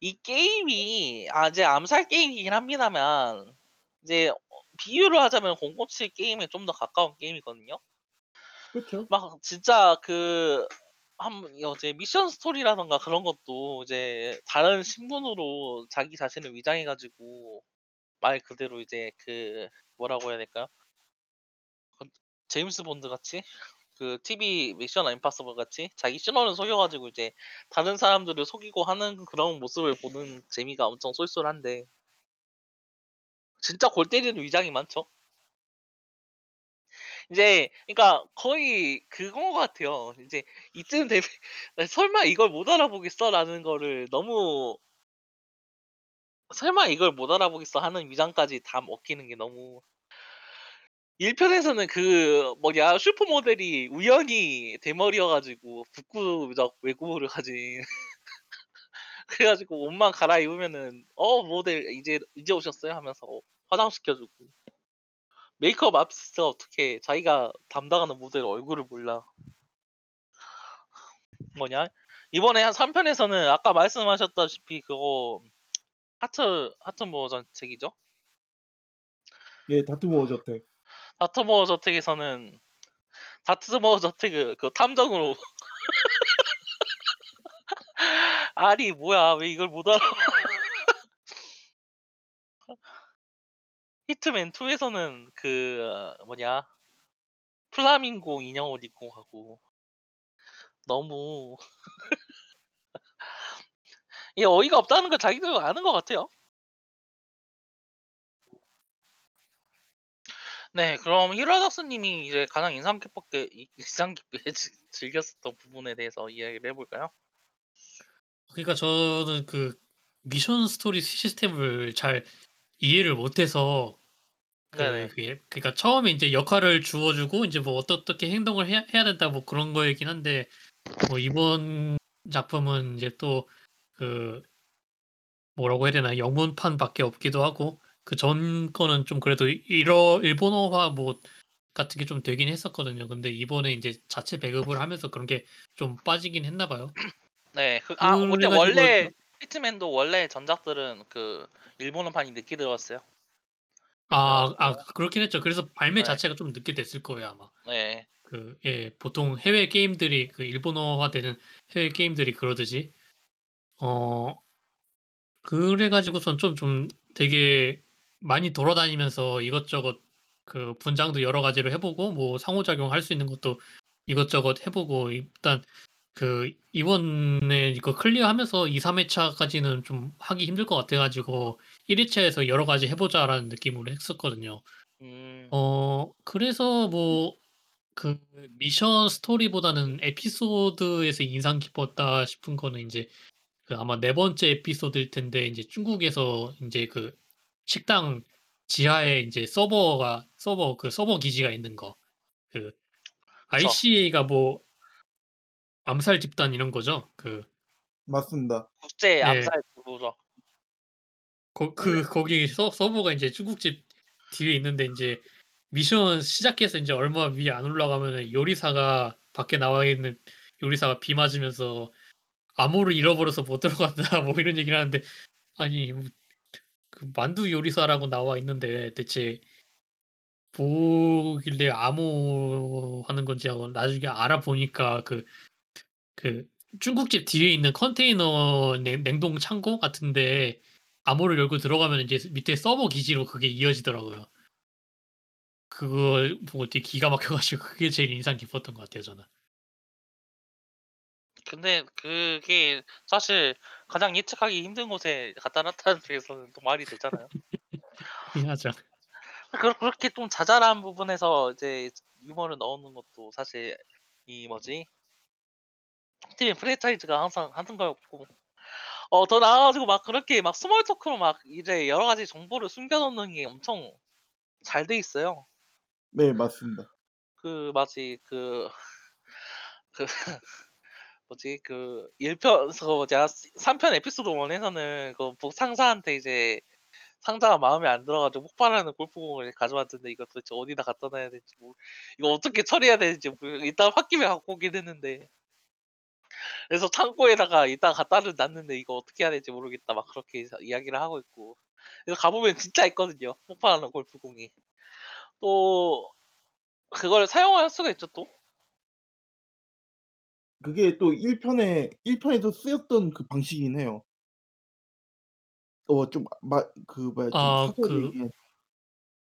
이 게임이 아 이제 암살 게임이긴 합니다만 이제 어 비유를 하자면 007 게임에 좀 더 가까운 게임이거든요.
그렇죠.
막 진짜 그 한 이제 미션 스토리라든가 그런 것도 이제 다른 신분으로 자기 자신을 위장해 가지고 말 그대로 이제 그 뭐라고 해야 될까요? 그 제임스 본드 같이 그 TV 미션 임파서블 같이 자기 신원을 속여 가지고 이제 다른 사람들을 속이고 하는 그런 모습을 보는 재미가 엄청 쏠쏠한데 진짜 골 때리는 위장이 많죠. 이제 그러니까 거의 것 같아요. 이제 이쯤 되면 '설마 이걸 못 알아보겠어?'라는 거를 너무 ' 설마 이걸 못 알아보겠어?' 하는 위장까지 다 먹히는 게 너무 1편에서는 그 뭐냐 슈퍼모델이 우연히 대머리여 가지고 북구적 외국어를 가진 그래 가지고 옷만 갈아입으면은 "어 모델 이제 이제 오셨어요?" 하면서 화장시켜 주고 메이크업 아티스트가 어떻게 자기가 담당하는 모델 얼굴을 몰라. 뭐냐 이번에 한 3편에서는 아까 말씀하셨다시피 그거 하트 하트 모어 전책이죠?
예, 다트모어 저택.
다트 모어 저택에서는 다트 모어 저택을 그 탐정으로 아니 뭐야 왜 이걸 못 알아. 히트맨 2에서는 그 뭐냐 플라밍고 인형 옷 입고 가고 너무 이게 어이가 없다는 걸 자기도 아는 것 같아요. 네, 그럼 히라닥스 님이 이제 가장 인상 깊게 이 인상 깊게 즐 즐겼었던 부분에 대해서 이야기를 해 볼까요?
그러니까 저는 그 미션 스토리 시스템을 잘 이해를 못 해서 그 그러니까 처음에 인제 역할을 주어 주고 인제 뭐 어떻게 행동을 해야 해야 된다 뭐 그런 거이긴 한데 뭐 이번 작품은 이제 또 그 뭐라고 해야 되나 영문판밖에 없기도 하고 그 전 거는 좀 그래도 일어 일본어화 뭐 같은 게 좀 되긴 했었거든요. 근데 이번에 인제 자체 배급을 하면서 그런 게 좀 빠지긴 했나 봐요.
네. 그아 근데
그래 가지고
원래 히트맨도 원래 전작들은 그 일본어판이 늦게 들어왔어요.
아 아 그렇긴 했죠. 그래서 발매
네.
자체가 좀 늦게 됐을 거예요 아마.
네.
그 예 보통 해외 게임들이 그 일본어화되는 해외 게임들이 그러듯이 어 그래 가지고선 좀 좀 되게 많이 돌아다니면서 이것저것 그 분장도 여러 가지로 해 보고 뭐 상호작용할 수 있는 것도 이것저것 해 보고 일단 그 이번에 이거 클리어하면서 2-3 회차까지는 좀 하기 힘들 것 같아 가지고 1 회차에서 여러 가지 해 보자라는 느낌으로 했었거든요.
음.
어 그래서 뭐 그 미션 스토리보다는 에피소드에서 인상 깊었다 싶은 거는 인제 그 아마 네 번째 에피소드일 텐데 인제 중국에서 인제 그 식당 지하에 인제 서버가 서버 그 서버 기지가 있는 거. 그. ICA가 뭐 암살 집단 이런 거죠. 그
맞습니다.
국제
네.
암살 부부죠.
거그 거기 서 서버가 인제 중국집 뒤에 있는데 인제 미션 시작해서 이제 얼마 위에 안 올라가면은 요리사가 밖에 나와 있는 요리사가 비 맞으면서 암호를 잃어버려서 못 들어간다 뭐 이런 얘기를 하는데 아니 뭐그 만두 요리사라고 나와 있는데 대체 뭐길래 암호 하는 건지 하고 나중에 알아보니까 그 그 중국집 뒤에 있는 컨테이너 냉, 냉동 창고 같은데 암호를 열고 들어가면 이제 밑에 서버 기지로 그게 이어지더라고요. 그걸 보고 되게 기가 막혀가지고 그게 제일 인상 깊었던 것 같아요 저는.
근데 그게 사실 가장 예측하기 힘든 곳에 갖다 놨다는 데에서는 또 말이 되잖아요.
미안하죠.
그 그렇게 좀 자잘한 부분에서 이제 유머를 넣는 것도 사실 이 뭐지? 팀의 프랜차이즈가 항상 하는 거였고 어 더 나아 가지고 막 그렇게 막 small talk로 막 이제 여러 가지 정보를 숨겨 놓는 게 엄청 잘 돼 있어요.
네 맞습니다.
그 마치 그 그 뭐지? 그 1편그 뭐냐 3편 에피소드 1 에서는 그복 상사한테 이제 상사가 마음에 안 들어 가지고 폭발하는 골프공을 가져왔는데 이거 도대체 어디다 갖다 놔야 될지 뭐 이거 어떻게 처리해야 되는지 뭐 일단 홧김에 갖고 오긴 했는데 그래서 창고에다가 이따가 갖다는 놨는데 "이거 어떻게 해야 될지 모르겠다." 막 그렇게 이야기를 하고 있고 그래서 가 보면 진짜 있거든요, 폭발하는 골프공이. 또 그걸 사용할 수가 있죠 또.
그게 또 1 편에 1 편에도 쓰였던 그 방식이긴 해요. 어 좀 마 그 뭐야 좀
아그
예.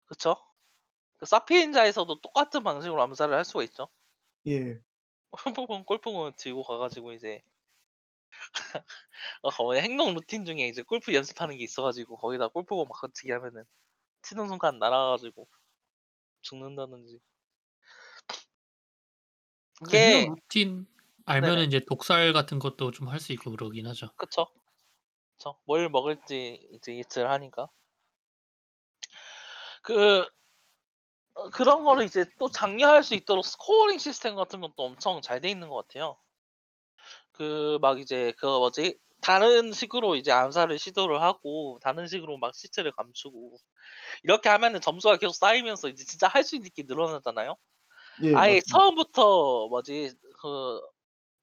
그쵸. 그 사피엔자에서도 똑같은 방식으로 암살을 할 수가 있죠.
예.
골프공 골프공을 들고 가 가지고 이제 어 거의 행동 루틴 중에 이제 골프 연습하는 게 있어 가지고 거기다 골프공 막 던지기 하면은 치는 순간 날아가 가지고 죽는다든지.
그 행동
이게
루틴 알면은
네네.
이제 독살 같은 것도 좀 할 수 있고 그러긴 하죠.
그쵸. 그쵸. 뭘 먹을지 이제 예측을 하니까. 그 어 그런 거를 이제 또 장려할 수 있도록 scoring 시스템 같은 것도 엄청 잘 돼 있는 것 같아요. 그 막 이제 그 뭐지? 다른 식으로 이제 암살을 시도를 하고 다른 식으로 막 시체를 감추고 이렇게 하면은 점수가 계속 쌓이면서 이제 진짜 할 수 있는 게 늘어나잖아요.
예
아예
맞습니다.
처음부터 뭐지? 그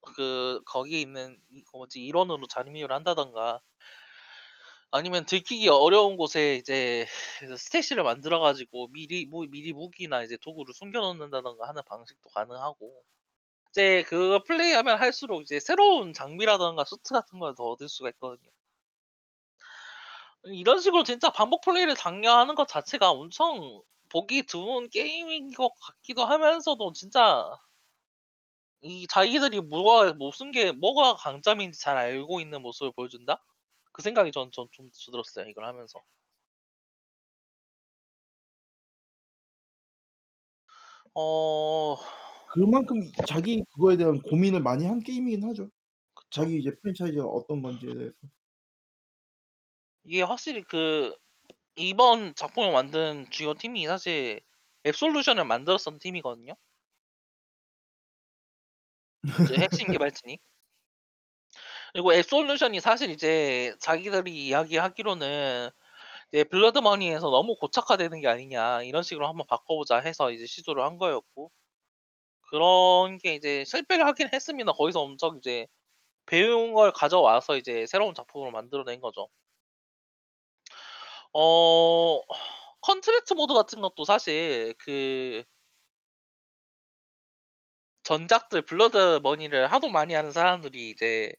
그 거기 있는 이그 뭐지? 일원으로 잠입을 한다든가 아니면 들키기 어려운 곳에 이제 그 스태시를 만들어 가지고 미리 무 미리 무기나 이제 도구를 숨겨 놓는다든가 하는 방식도 가능하고 이제 그거 플레이하면 할수록 이제 새로운 장비라든가 수트 같은 걸 더 얻을 수가 있거든요. 이런 식으로 진짜 반복 플레이를 장려하는 것 자체가 엄청 보기 드문 게임인 것 같기도 하면서도 진짜 이 자기들이 뭐가 무슨 게 뭐가 강점인지 잘 알고 있는 모습을 보여준다? 그 생각이 전 전 좀 들었어요, 이걸 하면서. 어
그만큼 이 자기 그거에 대한 고민을 많이 한 게임이긴 하죠.
그쵸.
자기 이제 프랜차이즈가 어떤 건지에 대해서.
이게 확실히 그 이번 작품을 만든 주요 팀이 사실 앱솔루션을 만들었던 팀이거든요. 그 핵심 개발진이. 그리고 앱솔루션이 사실 이제 자기들이 이야기하기로는 이제 블러드머니에서 너무 고착화되는 게 아니냐 이런 식으로 한번 바꿔보자 해서 이제 시도를 한 거였고 그런 게 이제 실패를 하긴 했습니다. 거기서 엄청 이제 배운 걸 가져와서 이제 새로운 작품으로 만들어낸 거죠. 어 contract 모드 같은 것도 사실 그 전작들 블러드 머니를 하도 많이 하는 사람들이 이제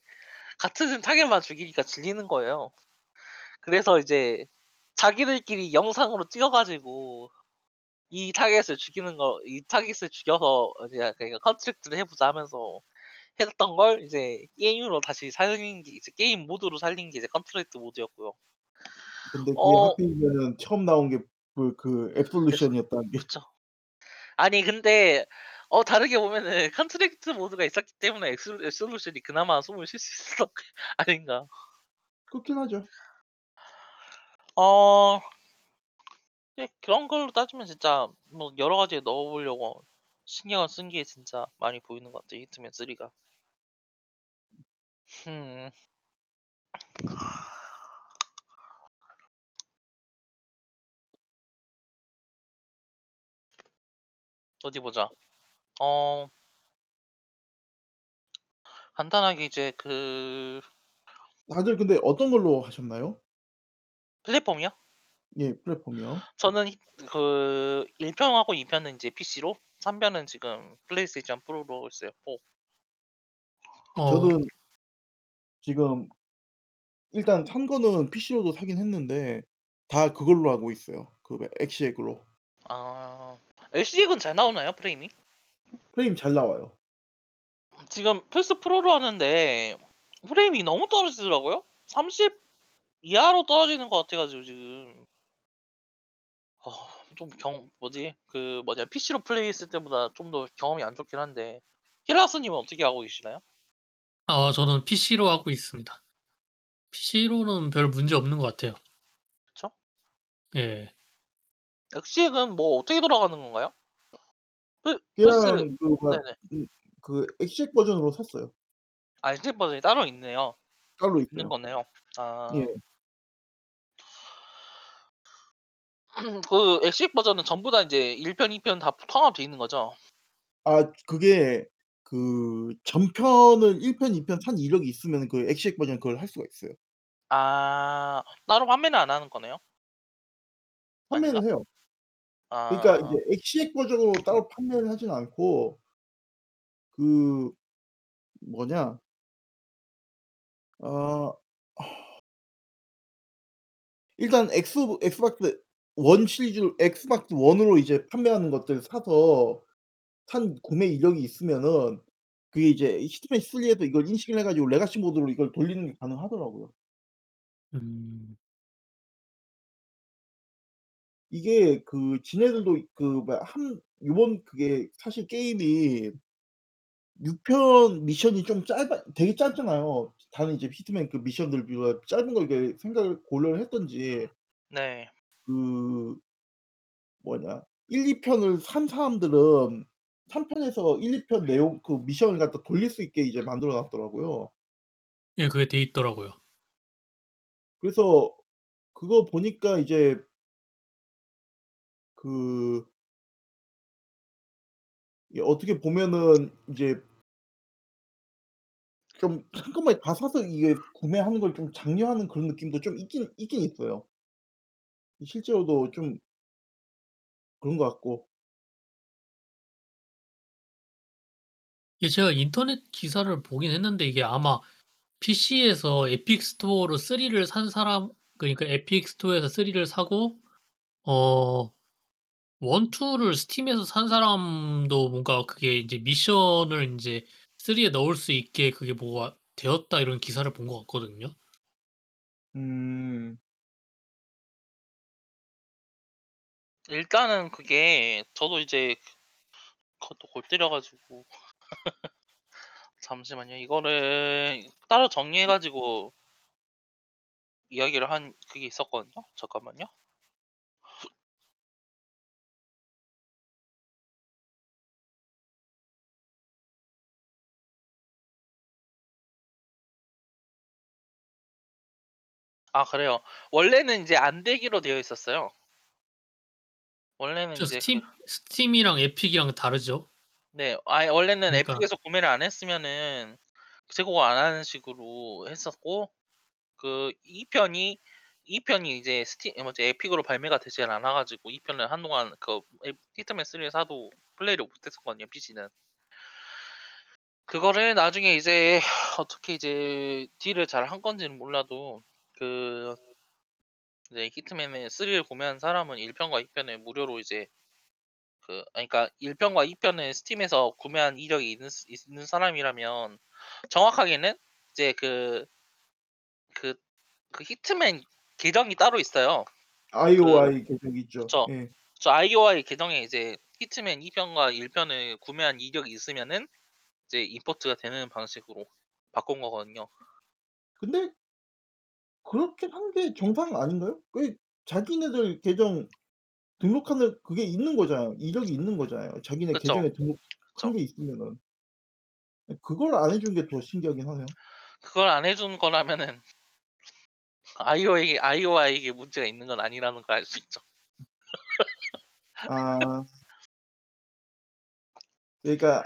같은 타겟만 죽이니까 질리는 거예요. 그래서 이제 자기들끼리 영상으로 찍어 가지고 이 타겟을 죽이는 거 이 타겟을 죽여서 이제 그러니까 contract를 해 보자 하면서 했던 걸 이제 게임으로 다시 살린 게 이제 게임 모드로 살린 게 이제 contract 모드였고요.
근데 그게
어
하필이면은 처음 나온 게그그 앱솔루션이었다는 게.
그쵸. 아니 근데 어 다르게 보면은 contract 모드가 있었기 때문에 앱솔 앱솔루션이 그나마 숨을 쉴 수 있었던 게 아닌가.
그렇긴 하죠.
어 예 그런 걸로 따지면 진짜 뭐 여러 가지에 넣어 보려고 신경을 쓴 게 진짜 많이 보이는 것 같아요, 히트맨 3가. 음. 어디 보자. 어 간단하게 이제 그
다들 근데 어떤 걸로 하셨나요?
플랫폼이요?
예 플랫폼이요.
저는 히 그 1 편하고 2 편은 인제 PC로 3 편은 지금 플레이스테이션 프로로 했어요. 어.
어.
저는 지금 일단 산 거는 PC로도 사긴 했는데 다 그걸로 하고 있어요. 그왜 엑시액으로.
아. 엑시액은 잘 나오나요 프레임이?
프레임 잘 나와요.
지금 플스 프로로 하는데 프레임이 너무 떨어지더라고요. 30 이하로 떨어지는 것 같아 가지고 지금. 어 좀 경 뭐지 그 뭐냐 PC로 플레이했을 때보다 좀 더 경험이 안 좋긴 한데 힐라스 님은 어떻게 하고 계시나요?
아 저는 PC로 하고 있습니다. PC로는 별 문제 없는 것 같아요.
그쵸?
예.
엑시액은 뭐 어떻게 돌아가는 건가요? 플 플스를
그 뭐야
네네.
음그 엑시액 버전으로 샀어요.
아 엑시액 버전이 따로 있네요.
따로
있는
있어요.
거네요. 아.
예.
그 엑시액 버전은 전부 다 인제 1 편, 2 편 다 통합돼 있는 거죠?
아 그게 그 전편을 1 편, 2 편 산 이력이 있으면은 그 엑시액 버전 그걸 할 수가 있어요.
아 따로 판매는 안 하는 거네요? 아닌가?
판매는 해요. 그러니까 이제
아.
엑시액 버전으로 따로 판매를 하진 않고 그 뭐냐 어 일단 엑스 엑스박스 1 시리즈 엑스박스 1 으로 이제 판매하는 것들 사서 산 구매 이력이 있으면은 그게 이제 히트맨 3에도 이걸 인식을 해 가지고 legacy 모드로 이걸 돌리는 게 가능하더라고요.
음.
이게 그 지네들도 그 뭐야 한 요번 그게 사실 게임이 6 편 미션이 좀 짧아 되게 짧잖아요. 다른 이제 히트맨 그 미션들 비교하 짧은 걸 이렇게 생각을 고려를 했던지
네.
그 뭐냐 1-2 편을 산 사람들은 3 편에서 1-2 편 내용 그 미션을 갖다 돌릴 수 있게 이제 만들어 놨더라고요.
예 그게 돼 있더라고요.
그래서 그거 보니까 이제 그 이게 어떻게 보면은 이제 좀 한꺼번에 다 사서 이게 구매하는 걸 좀 장려하는 그런 느낌도 좀 있긴 있긴 있어요. 실제로도 좀 그런 것 같고.
이게 제가 인터넷 기사를 보긴 했는데 이게 아마 PC에서 에픽 스토어로 3를 산 사람 그러니까 에픽 스토어에서 3를 사고 어 1, 2를 스팀에서 산 사람도 뭔가 그게 이제 미션을 인제 3에 넣을 수 있게 그게 뭐가 되었다 이런 기사를 본 것 같거든요.
음.
일단은 그게 저도 이제 그것도 골 때려 가지고 잠시만요. 이거를 따로 정리해 가지고 이야기를 한 그게 있었거든요. 잠깐만요. 아 그래요. 원래는 인제 안 되기로 되어 있었어요. 원래는
저
이제
스팀
그
스팀이랑 에픽이랑 다르죠?
네. 아예 원래는
그러니까
에픽에서 구매를 안 했으면은 제공 안 하는 식으로 했었고 그 2 편이 2 편이 이제 스팀 뭐지 에픽으로 발매가 되질 않아 가지고 2 편을 한동안 그 에 히트맨 3를 사도 플레이를 못 했었거든요 PC는. 그거를 나중에 이제 어떻게 이제 딜을 잘 한 건지는 몰라도 그 이제 히트맨을 3를 구매한 사람은 1 편과 2 편을 무료로 이제 그 아니 그러니까 1 편과 2 편을 스팀에서 구매한 이력이 있는 스 있는 사람이라면 정확하게는 이제 그그그 히트맨 계정이 따로 있어요. 그
IOI 계정 있죠. 예.
저 IOI 계정에 이제 히트맨 2 편과 1 편을 구매한 이력이 있으면은 이제 임포트가 되는 방식으로 바꾼 거거든요.
근데 그렇게 하는 게 정상 아닌가요? 그 자기네들 계정 등록하는 그게 있는 거잖아요. 이력이 있는 거잖아요. 자기네
그쵸.
계정에 등록한
그쵸.
게 있으면은. 예 그걸 안 해 준 게 더 신기하긴 하네요.
그걸 안 해 준 거라면은 IO에게 IOI에게 문제가 있는 건 아니라는 걸 알 수 있죠.
아. 그러니까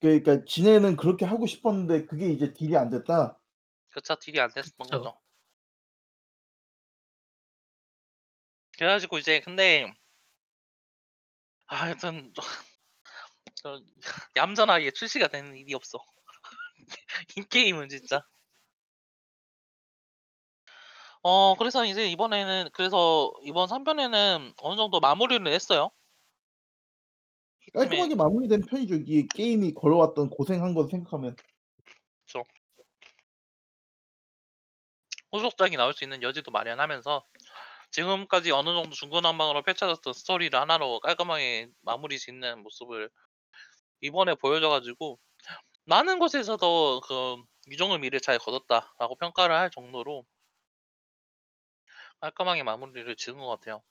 그러니까 지네는 그렇게 하고 싶었는데 그게 이제 딜이 안 됐다?
그쵸. 딜이 안 됐었던
그쵸.
거죠. 그래 가지고 이제 근데 아 하여튼 저 얌전하게 출시가 되는 일이 없어. 이 게임은 진짜. 어 그래서 이제 이번에는 그래서 이번 3 편에는 어느 정도 마무리를 했어요. 히트맨
깔끔하게 마무리된 편이죠. 이 게임이 걸어왔던 고생한 거 생각하면.
후속작이 나올 수 있는 여지도 마련하면서 지금까지 어느 정도 중구난방으로 펼쳐졌던 스토리를 하나로 깔끔하게 마무리 짓는 모습을 이번에 보여줘 가지고 많은 곳에서도 그 '유종의 미를 잘 거뒀다.'라고 평가를 할 정도로 깔끔하게 마무리를 지은 것 같아요.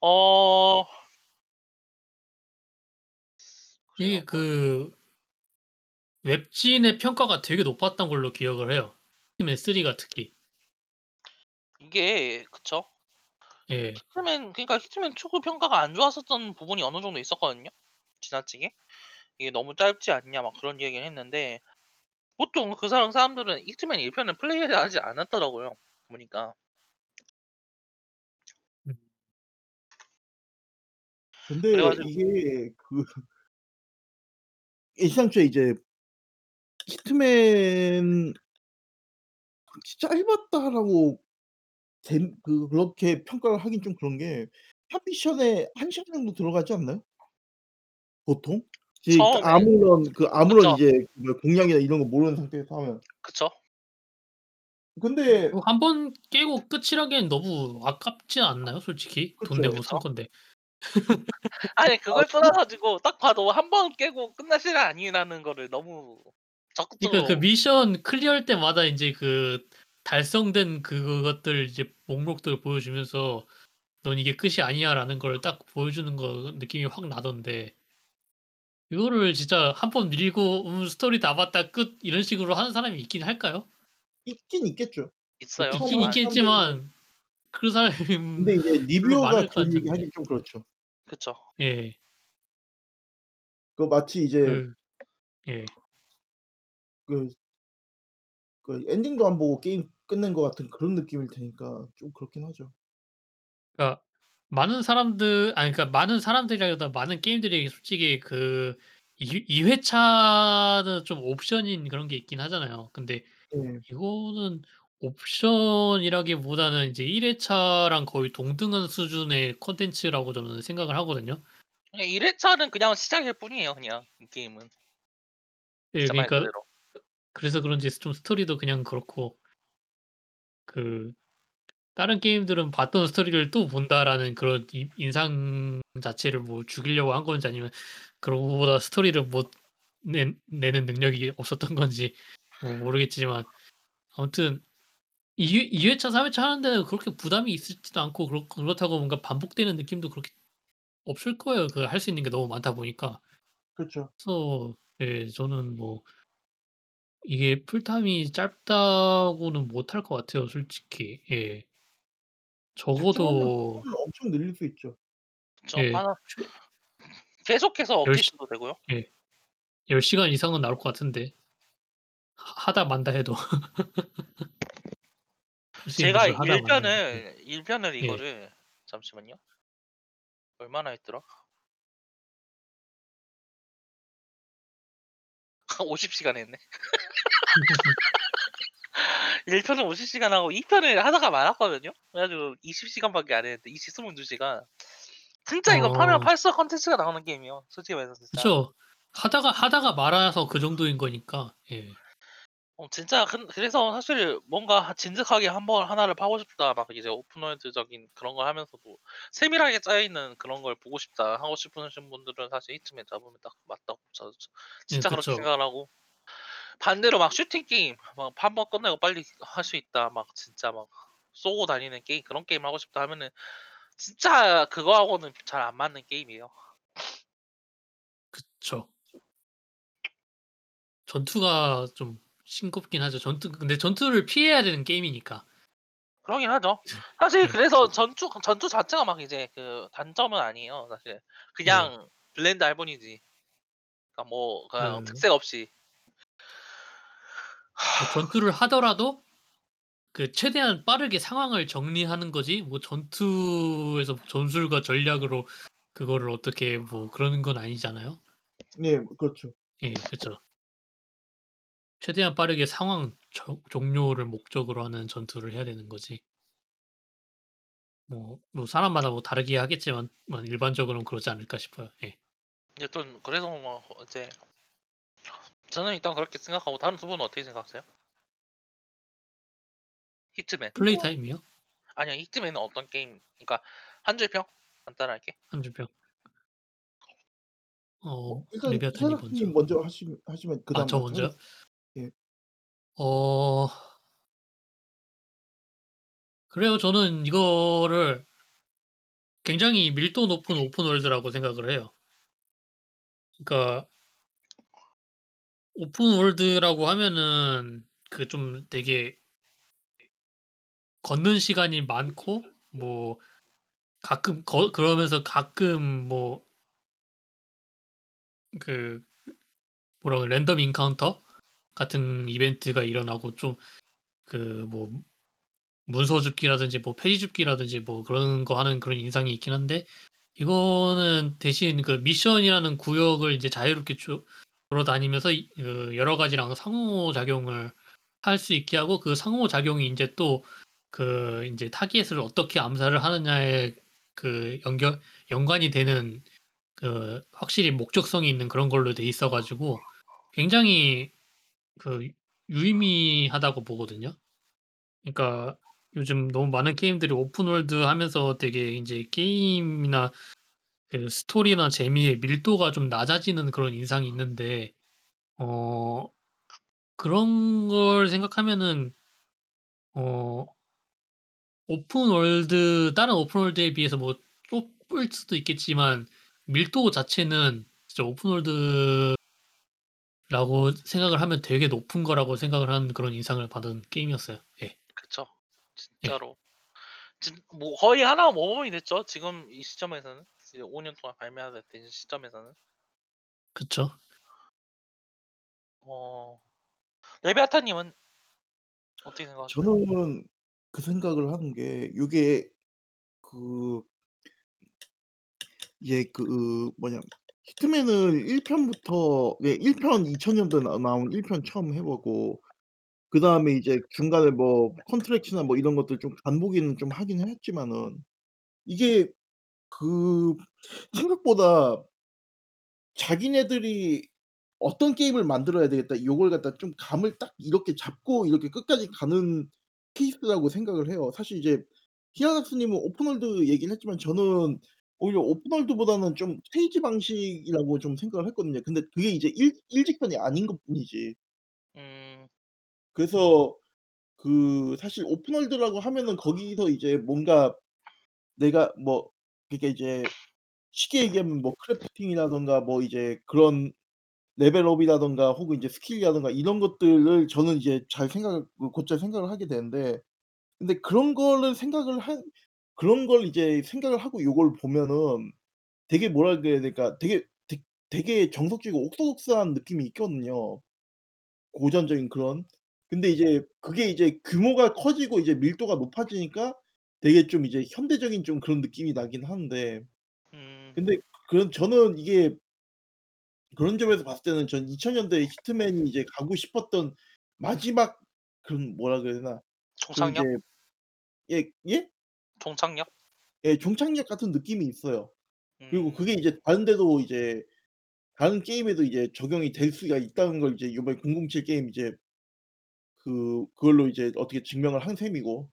어
이게
그
웹진의 평가가 되게 높았던 걸로 기억을 해요. 히트맨 3가 특히.
이게 그쵸.
예.
히트맨 그러니까 히트맨 2그 평가가 안 좋았었던 부분이 어느 정도 있었거든요, 지나치게. 이게 "너무 짧지 않냐." 막 그런 얘기를 했는데 보통 그 사람 사람들은 히트맨 1 편을 플레이를 하지 않았더라고요, 보니까.
음.
근데
그래 가지고
이게 그 애시당초에 이제 히트맨 '짧았다.'라고 된그 그렇게 평가를 하긴 좀 그런 게한 미션에 1 시간 정도 들어가지 않나요? 보통? 지
처음에
아무런 그 아무런
그쵸.
이제 그 공략이나 이런 거 모르는 상태에서 하면.
그쵸.
근데
뭐1번 깨고 끝이라기엔 너무 아깝지 않나요, 솔직히? 돈
그쵸.
내고 산. 건데.
아니
아
그걸 떠나
그거
가지고 딱 봐도 1 번 깨고 끝날 일 아니라는 거를 너무
그러니까 그
적극적으로
미션 클리어할 때마다 인제 그 달성된 그것들 이제 목록들을 보여주면서 "넌 이게 끝이 아니야."라는 걸 딱 보여주는 거 느낌이 확 나던데 이거를 진짜 1번 밀고 "음 스토리 다 봤다. 끝." 이런 식으로 하는 사람이 있긴 할까요?
있긴 있겠죠. 그
있어요.
처음
있긴 있겠지만 그 사람이
근데 이제 리뷰어가 그런 얘기. 하긴 좀 그렇죠.
그쵸.
예.
그 마치 이제
그 예.
그 그 엔딩도 안 보고 게임 끝낸 것 같은 그런 느낌일 테니까 좀 그렇긴 하죠.
그러니까 많은 사람들 아니 그러니까 많은 사람들이라기보다 많은 게임들이 솔직히 그 이 2 회차는 좀 옵션인 그런 게 있긴 하잖아요. 근데
예.
이거는 옵션이라기보다는 이제 1 회차랑 거의 동등한 수준의 콘텐츠라고 저는 생각을 하거든요.
그냥 1 회차는 그냥 시작일 뿐이에요, 그냥 이 게임은.
예
진짜 말
그러니까
그대로.
그래서 그런지 좀 스토리도 그냥 그렇고 그 다른 게임들은 '봤던 스토리를 또 본다.'라는 그런 이 인상 자체를 뭐 주기려고 한 건지 아니면 그런 거보다 스토리를 못낸 내는 능력이 없었던 건지 뭐 모르겠지만 아무튼 2회 2 회차 3 회차 하는 데는 그렇게 부담이 있지도 않고 그렇 그렇다고 뭔가 반복되는 느낌도 그렇게 없을 거예요, 그 할 수 있는 게 너무 많다 보니까.
그렇죠.
그래서 예 저는 뭐 이게 풀타임이 짧다고는 못할 것 같아요, 솔직히. 예.
작정하면
적어도
엄청 늘릴 수 있죠.
그쵸.
예.
하나
최
계속해서
10시
업데이트도 되고요.
예. 10 시간 이상은 나올 것 같은데. 하 하다 만다 해도. 할 수 있는
제가
걸 하다
1
만다 해도. 예.
편을 1 편을
예.
이거를 잠시만요. 얼마나 했더라? 50 시간 했네. 1 편을 50 시간 하고 2 편을 하다가 말았거든요. 그래 가지고 20 시간밖에 안 했는데 20 22 시간. 진짜 이거 파면
어.
팔수록 콘텐츠가 나오는 게임이에요, 솔직히 말해서 진짜.
그쵸. 하다가 하다가 말아서 그 정도인 거니까. 예.
어 진짜 근 그래서 사실 뭔가 '진득하게 한번 하나를 파고 싶다.' 막 이제 오픈월드적인 그런 걸 하면서도 '세밀하게 짜여 있는 그런 걸 보고 싶다.' 하고 싶으신 분들은 사실 히트맨 잡으면 딱 맞다고 저는
예
진짜 그렇게
그쵸.
생각을 하고 반대로 막 슈팅 게임 막 1 번 끝내고 빨리 할 수 있다. 막 진짜 막 쏘고 다니는 게임 그런 게임 하고 싶다 하면은 진짜 그거하고는 잘 안 맞는 게임이에요.
그쵸. 전투가 좀 싱겁긴 하죠. 전투 근데 전투를 피해야 되는 게임이니까.
그러긴 하죠.
예.
사실
예.
그래서 전투 전투 자체가 막 이제 그 단점은 아니에요, 사실.
예.
그냥 bland 할 뿐이지. 그러니까 뭐 그냥
그
특색 없이
그 전투를 하더라도 그 최대한 빠르게 상황을 정리하는 거지 뭐 전투에서 전술과 전략으로 그거를 어떻게 뭐 그러는 건 아니잖아요.
네, 그렇죠.
예, 그렇죠. 최대한 빠르게 상황 저- 종료를 목적으로 하는 전투를 해야 되는 거지. 뭐, 뭐 사람마다 뭐 다르게 하겠지만 뭐 일반적으로는 그러지 않을까 싶어요. 예.
여튼 그래서 뭐 이제 저는 일단 그렇게 생각하고 다른 두 분은 어떻게 생각하세요? 히트맨
플레이 타임이요?
아니야 히트맨은 어떤 게임? 그러니까 한 줄 평 간단하게
한 줄평. 어,
어, 일단
레비아탄이 먼저.
이사라님 먼저 하시면 하시면
아,
그다음
저?
예.
어, 그래요. 저는 이거를 굉장히 밀도 높은 open world라고 생각을 해요. 그러니까 open world라고 하면은 그 좀 되게 걷는 시간이 많고 뭐 가끔 거, 그러면서 가끔 뭐 그 뭐라 그래 random encounter 같은 이벤트가 일어나고 좀 그 뭐 문서 줍기라든지 뭐 페이지 줍기라든지 뭐 그런 거 하는 그런 인상이 있긴 한데 이거는 대신 그 미션이라는 구역을 이제 자유롭게 쭉 돌아다니면서 이- 그 여러 가지랑 상호작용을 할 수 있게 하고 그 상호작용이 이제 또 그 이제 타깃을 어떻게 암살을 하느냐에 그 연결 연관이 되는 그 확실히 목적성이 있는 그런 걸로 돼 있어 가지고 굉장히 그 유의미하다고 보거든요. 그러니까 요즘 너무 많은 게임들이 open world 하면서 되게 이제 게임이나 그 스토리나 재미의 밀도가 좀 낮아지는 그런 인상이 있는데 어 그런 걸 생각하면은 어 open world 다른 open world에 비해서 뭐 좁을 수도 있겠지만 밀도 자체는 진짜 open world 라고 생각을 하면 되게 높은 거라고 생각을 하는 그런 인상을 받은 게임이었어요. 예.
그쵸 진짜로 진, 뭐 거의 하나 모범이 됐죠 지금 이 시점에서는 이제 5년 동안 발매하는 된 시점에서는
그쵸?
어 레비아타님은 어떻게 생각하세요?
저는 그 생각을 하는 게 요게 그 이제 그 뭐냐 히트맨을 1 편부터 네 1 편 2000 년도에 나 나온 1 편 처음 해 보고 그다음에 이제 중간에 뭐 컨트랙트나 뭐 이런 것들 좀 간보기는 좀 하긴 했지만은 이게 그 생각보다 자기네들이 '어떤 게임을 만들어야 되겠다.' 요걸 갖다 좀 감을 딱 이렇게 잡고 이렇게 끝까지 가는 케이스라고 생각을 해요. 사실 이제 히아닥스 님은 open world 얘기를 했지만 저는 오히려 open world보다는 좀 스테이지 방식이라고 좀 생각을 했거든요. 근데 그게 이제 일 일직선이 아닌 것뿐이지.
음
그래서 그 사실 open world라고 하면은 거기서 이제 뭔가 내가 뭐 그러니까 이제 쉽게 얘기하면 뭐 crafting이라든가 뭐 이제 그런 레벨업이라든가 혹은 이제 스킬이라든가 이런 것들을 저는 이제 잘 생각을 그 곧잘 생각을 하게 되는데 근데 그런 거를 생각을 한 그런 걸 이제 생각을 하고 요걸 보면은 되게 뭐라 그래야 될까 되게 되 되게 정석적이고 옥소독스한 느낌이 있거든요. 고전적인 그런. 근데 이제 그게 이제 규모가 커지고 이제 밀도가 높아지니까 되게 좀 이제 현대적인 좀 그런 느낌이 나긴 하는데
음,
근데 그런 저는 이게 그런 점에서 봤을 때는 전 2000 년대에 히트맨이 이제 가고 싶었던 마지막 그런 뭐라 그래야 되나 그? 이제 예 예?
종착역?
예 종착역 같은 느낌이 있어요. 그리고
음,
그게 이제 다른 데도 이제 다른 게임에도 이제 적용이 될 수가 있다는 걸 이제 요번에 007 게임 이제 그 그걸로 이제 어떻게 증명을 한 셈이고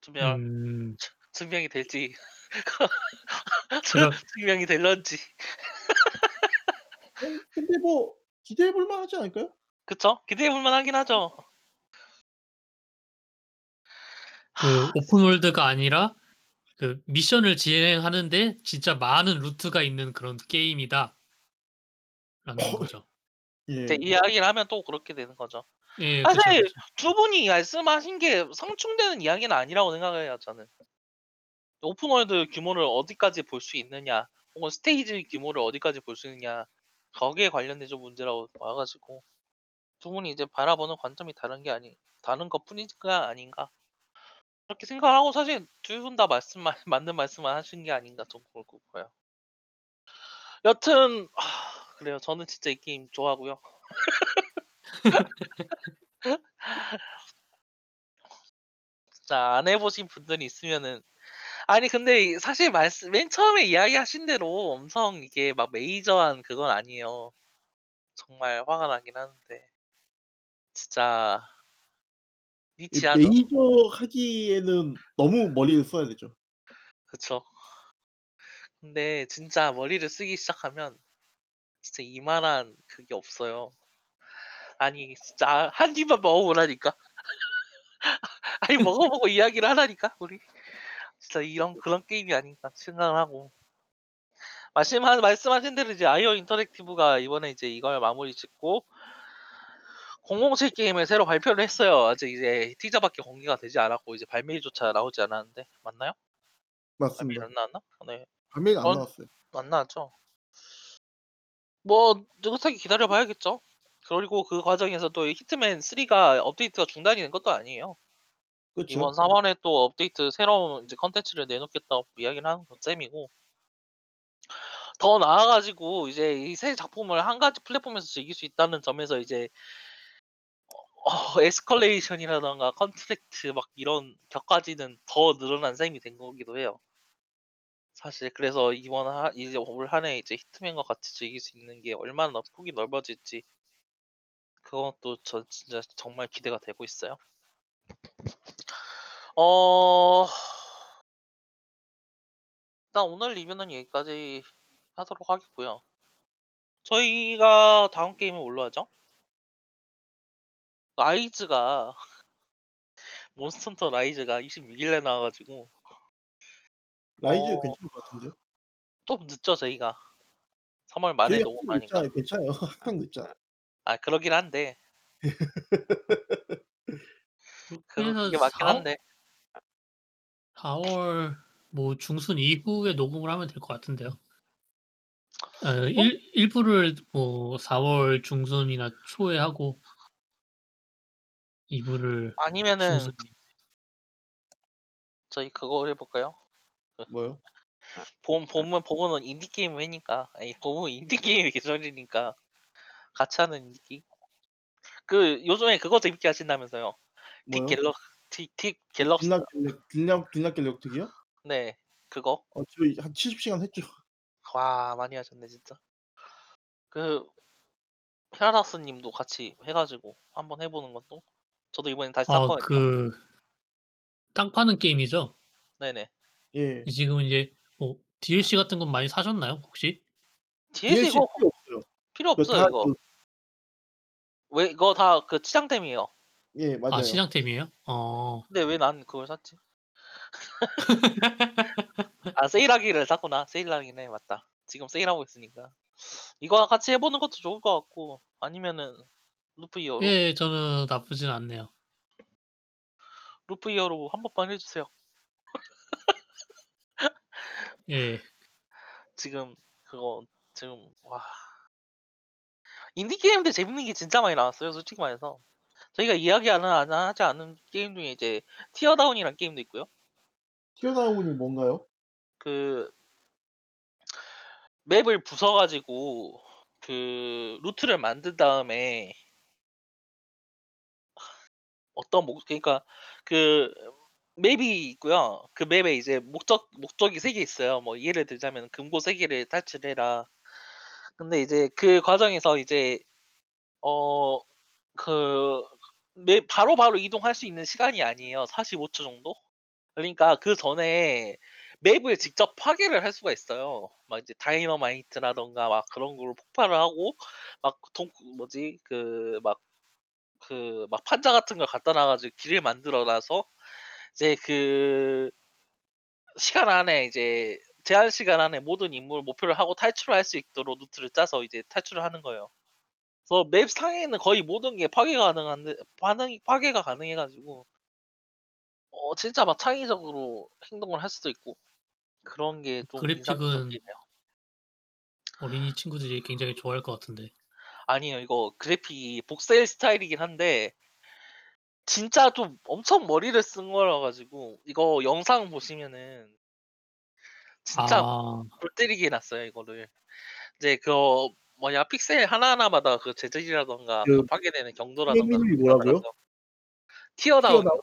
증명
음.
증명이 될지
그죠.
증명이 될런지
어 근데 뭐 기대해 볼 만하지 않을까요?
그쵸? 기대해 볼만 하긴 하죠.
그 open world가 아니라 그 미션을 진행하는데 진짜 많은 루트가 있는 그런 게임이다 라는
어.
거죠.
예.
이제 이야기를 하면 또 그렇게 되는 거죠.
예, 그쵸,
사실
그쵸.
두 분이 말씀하신 게 상충되는 이야기는 아니라고 생각해요 저는. open world 규모를 어디까지 볼 수 있느냐 혹은 스테이지 규모를 어디까지 볼 수 있느냐 거기에 관련된 좀 문제라고 봐 가지고 두 분이 이제 바라보는 관점이 다른 게 아니 다른 것 뿐이가 아닌가 그렇게 생각하고 사실 두분다 말씀 만 맞는 말씀만 하신 게 아닌가 좀 그렇고 보여요. 여튼 하, 그래요. 저는 진짜 이 게임 좋아하고요. 진짜 안 해 보신 분들이 있으면은 아니 근데 사실 말씀 맨 처음에 이야기하신 대로 엄청 이게 막 메이저한 그건 아니에요. 정말 화가 나긴 하는데 진짜
이
니치하죠.
메이저 하기에는 너무 머리를 써야 되죠.
그쵸. 근데 진짜 머리를 쓰기 시작하면 진짜 이만한 그게 없어요. 아니 진짜 한 입만 먹어보라니까. 아니 먹어보고 이야기를 하라니까 우리. 진짜 이런 그런 게임이 아닌가 생각을 하고. 말씀하, 말씀하신 대로 이제 아이오 인터랙티브가 이번에 이제 이걸 마무리 짓고 007 게임을 새로 발표를 했어요. 아직 이제 티저밖에 공개가 되지 않았고 이제 발매일조차 나오지 않았는데 맞나요? 발매일
맞습니다.
안 나왔나? 네,
발매가 안
전-
나왔어요.
안 나왔죠. 뭐 느긋하게 기다려 봐야겠죠. 그리고 그 과정에서 또 히트맨 3가 업데이트가 중단이 된 것도 아니에요.
그렇죠.
이번 3월에 또 업데이트 새로운 이제 컨텐츠를 내놓겠다고 이야기를 하는 건 셈이고 더 나아가지고 이제 이 새 작품을 한 가지 플랫폼에서 즐길 수 있다는 점에서 이제 어, escalation이라던가 contract 막 이런 것까지는 더 늘어난 셈이 된 거기도 해요. 사실 그래서 이번 하, 이제 올 한해 이제 히트맨과 같이 즐길 수 있는 게 얼마나 넓- 폭이 넓어질지 그것도 저 진짜 정말 기대가 되고 있어요. 어 일단 오늘 리뷰는 여기까지 하도록 하겠고요. 저희가 다음 뭘로 하죠? 라이즈가 몬스터헌터 라이즈가 26일에 나와가지고
라이즈
어.
괜찮을 것 같은데.
좀 늦죠 저희가 3월 말에 녹음하니까
괜찮아요. 항상 늦잖아.
아 그러긴 한데 그,
그래서
그게 맞긴
4월,
한데
4월 뭐 중순 이후에 녹음을 하면 될 것 같은데요. 어, 일, 일부를 뭐 4월 중순이나 초에 하고 2부를
아니면은
중순
저희 그거 해볼까요?
뭐요?
봄 봄은 봄은 인디 게임 회니까 아니 봄은 인디 게임 계절이니까 같이 하는 인디 게임. 그 요즘에 그거 재밌게 하신다면서요? 딕
뭐요?
갤럭 딕 갤럭시
딜락 갤럭 딜락 딜락 갤럭 특이요?
네 그거
어, 저희 한 70시간 했죠.
와 많이 하셨네 진짜. 그 헤라다스님도 같이 해가지고 한번 해보는 것도 저도 이번엔 다시
아,
샀거든요.
그, 땅 파는 게임이죠?
네네.
예.
지금 이제, 뭐, DLC 같은 건 많이 사셨나요, 혹시?
DLC
DLC
이거
필요 없어요.
필요
그거
없어요
다
이거.
그-
왜 이거 다 그 치장템이에요.
예, 맞아요.
아, 시장템이에요? 어,
근데 왜 난 그걸 샀지? 아 세일하기를 샀구나. 세일하기네 맞다. 지금 세일하고 있으니까 이거 같이 해보는 것도 좋을 것 같고 아니면은 Loop Hero
예, 저는 나쁘진 않네요.
Loop Hero 한 번만 해주세요.
예,
지금 그거 지금 와 인디 게임들 재밌는 게 진짜 많이 나왔어요. 솔직히 말해서 저희가 이야기 안, 하- 안 하지 않은 게임 중에 이제 Teardown이라는 게임도 있고요.
Teardown이 뭔가요?
그 맵을 부숴가지고 그 루트를 만든 다음에 어떤 목 그러니까 그 맵이 있고요. 그 맵에 이제 목적 목적이 세 개 있어요. 뭐 예를 들자면 금고 세 개를 탈출해라. 근데 이제 그 과정에서 이제 어그맵 바로 바로 이동할 수 있는 시간이 아니에요. 45초 정도? 그러니까 그 전에 맵을 직접 파괴를 할 수가 있어요. 막 이제 다이너마이트라던가 막 그런 걸로 폭발을 하고 막 동 뭐지 그 막 그 막 판자 같은 걸 갖다 놔 가지고 길을 만들어 놔서 이제 그 시간 안에 이제 제한 시간 안에 모든 임무를 목표를 하고 탈출을 할 수 있도록 루트를 짜서 이제 탈출을 하는 거예요. 그래서 맵 상에는 거의 모든 게 파괴 가능한데 반응이 파괴가 가능해 가지고 어 진짜 막 창의적으로 행동을 할 수도 있고 그런 게 좀
그래픽은. 어린이 친구들이 굉장히 좋아할 것 같은데.
아니에요. 이거 그래픽이 복셀 스타일이긴 한데 진짜 좀 엄청 머리를 쓴 거라 가지고 이거 영상 보시면은 진짜
아.
골 때리게 해놨어요 이거를. 이제 그 뭐냐 픽셀 하나하나마다 그 재질이라든가
그
그 파괴되는 경도라든가
게임 이름이
그런 걸
뭐라고요?
티어다운
티어다운?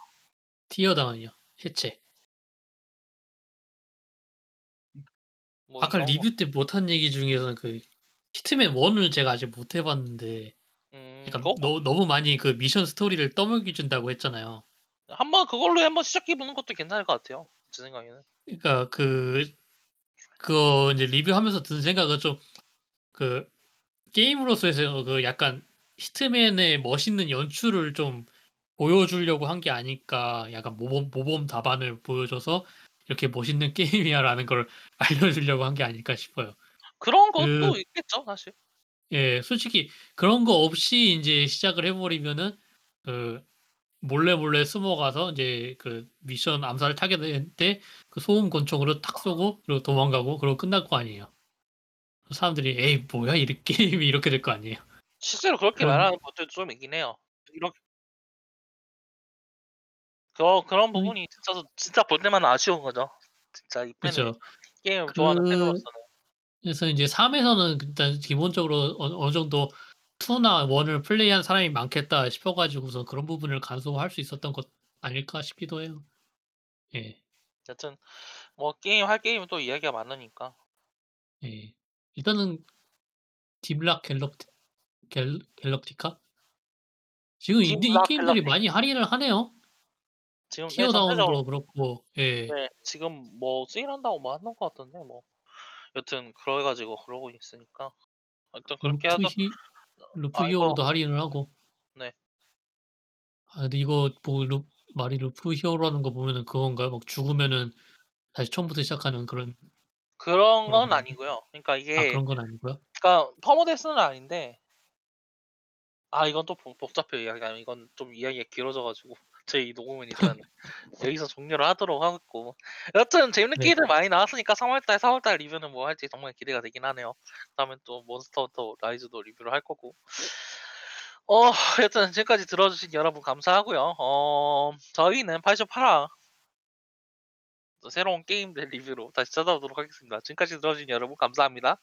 티어다운이요. 해체.
뭐
아까
이런 거.
리뷰 때 못한 얘기 중에서는 그 Hitman 1을 제가 아직 못 해봤는데
음
그러니까
그거
너, 너무 많이 그 미션 스토리를 떠먹여 준다고 했잖아요.
한번 그걸로 한번 시작해 보는 것도 괜찮을 것 같아요. 제 생각에는.
그러니까 그 그거 이제 리뷰하면서 든 생각은 좀 그 게임으로서 해서 그 약간 히트맨의 멋있는 연출을 좀 보여주려고 한 게 아닐까. 약간 모범 모범 답안을 보여줘서 이렇게 멋있는 게임이야라는 걸 알려주려고 한 게 아닐까 싶어요.
그런 것도
그
있겠죠 사실.
예, 솔직히 그런 거 없이 인제 시작을 해 버리면은 그 몰래 몰래 숨어 가서 인제 그 미션 암살을 타게 될 때 그 소음 권총으로 탁 쏘고 그리고 도망가고 그러고 끝날 거 아니에요. 사람들이 '에이 뭐야 이 게임이.' 이렇게 될 거 아니에요.
실제로 그렇게
그런
말하는 분들도 좀 있긴 해요. 이렇 그 그런
음.
부분이 진짜 진짜 볼 때마다 아쉬운 거죠. 진짜 이 팬을
그쵸.
게임을 좋아하는
그
팬으로서는.
그래서 인제 3 에서는 일단 기본적으로 어느 어느 정도 2나 1을 플레이한 사람이 많겠다 싶어 가지고서 그런 부분을 간소화할 수 있었던 것 아닐까 싶기도 해요. 예.
여튼 뭐 게임 할 게임은 또 이야기가 많으니까.
예. 일단은 Deep Rock Galacti 갤 Galactica? 지금 이 이
딥락
게임들이
Galactic.
많이 할인을 하네요.
지금 네
Teardown도
전체적으로
그렇고 예.
네 지금 뭐 세일한다고 뭐 하는 것 같던데 뭐. 여튼 그래 가지고 그러고 있으니까 하여튼 그렇게 Loop
히 Loop
아 이거
히어로도 할인을 하고.
네.
아 근데 이거 뭐 루 말이 Loop Hero라는 거 보면은 그건가요? 막 죽으면은 다시 처음부터 시작하는 그런
그런
그런
건
건가요?
아니고요. 그러니까
아
이게
그런 건 아니고요?
그러니까 permadeath는 아닌데 아 이건 또 복 복잡해요 이야기하면. 이건 좀 이야기가 길어져 가지고 저희 녹음은 일단 여기서 종료를 하도록 하겠고 여튼 재밌는
네.
게임들 많이 나왔으니까 3월 달, 4월 달 리뷰는 뭐 할지 정말 기대가 되긴 하네요. 그다음에 또 Monster Hunter Rise도 리뷰를 할 거고. 어 여튼 지금까지 들어 주신 여러분 감사하고요. 어 저희는 88화 또 새로운 게임들 리뷰로 다시 찾아오도록 하겠습니다. 지금까지 들어 주신 여러분 감사합니다.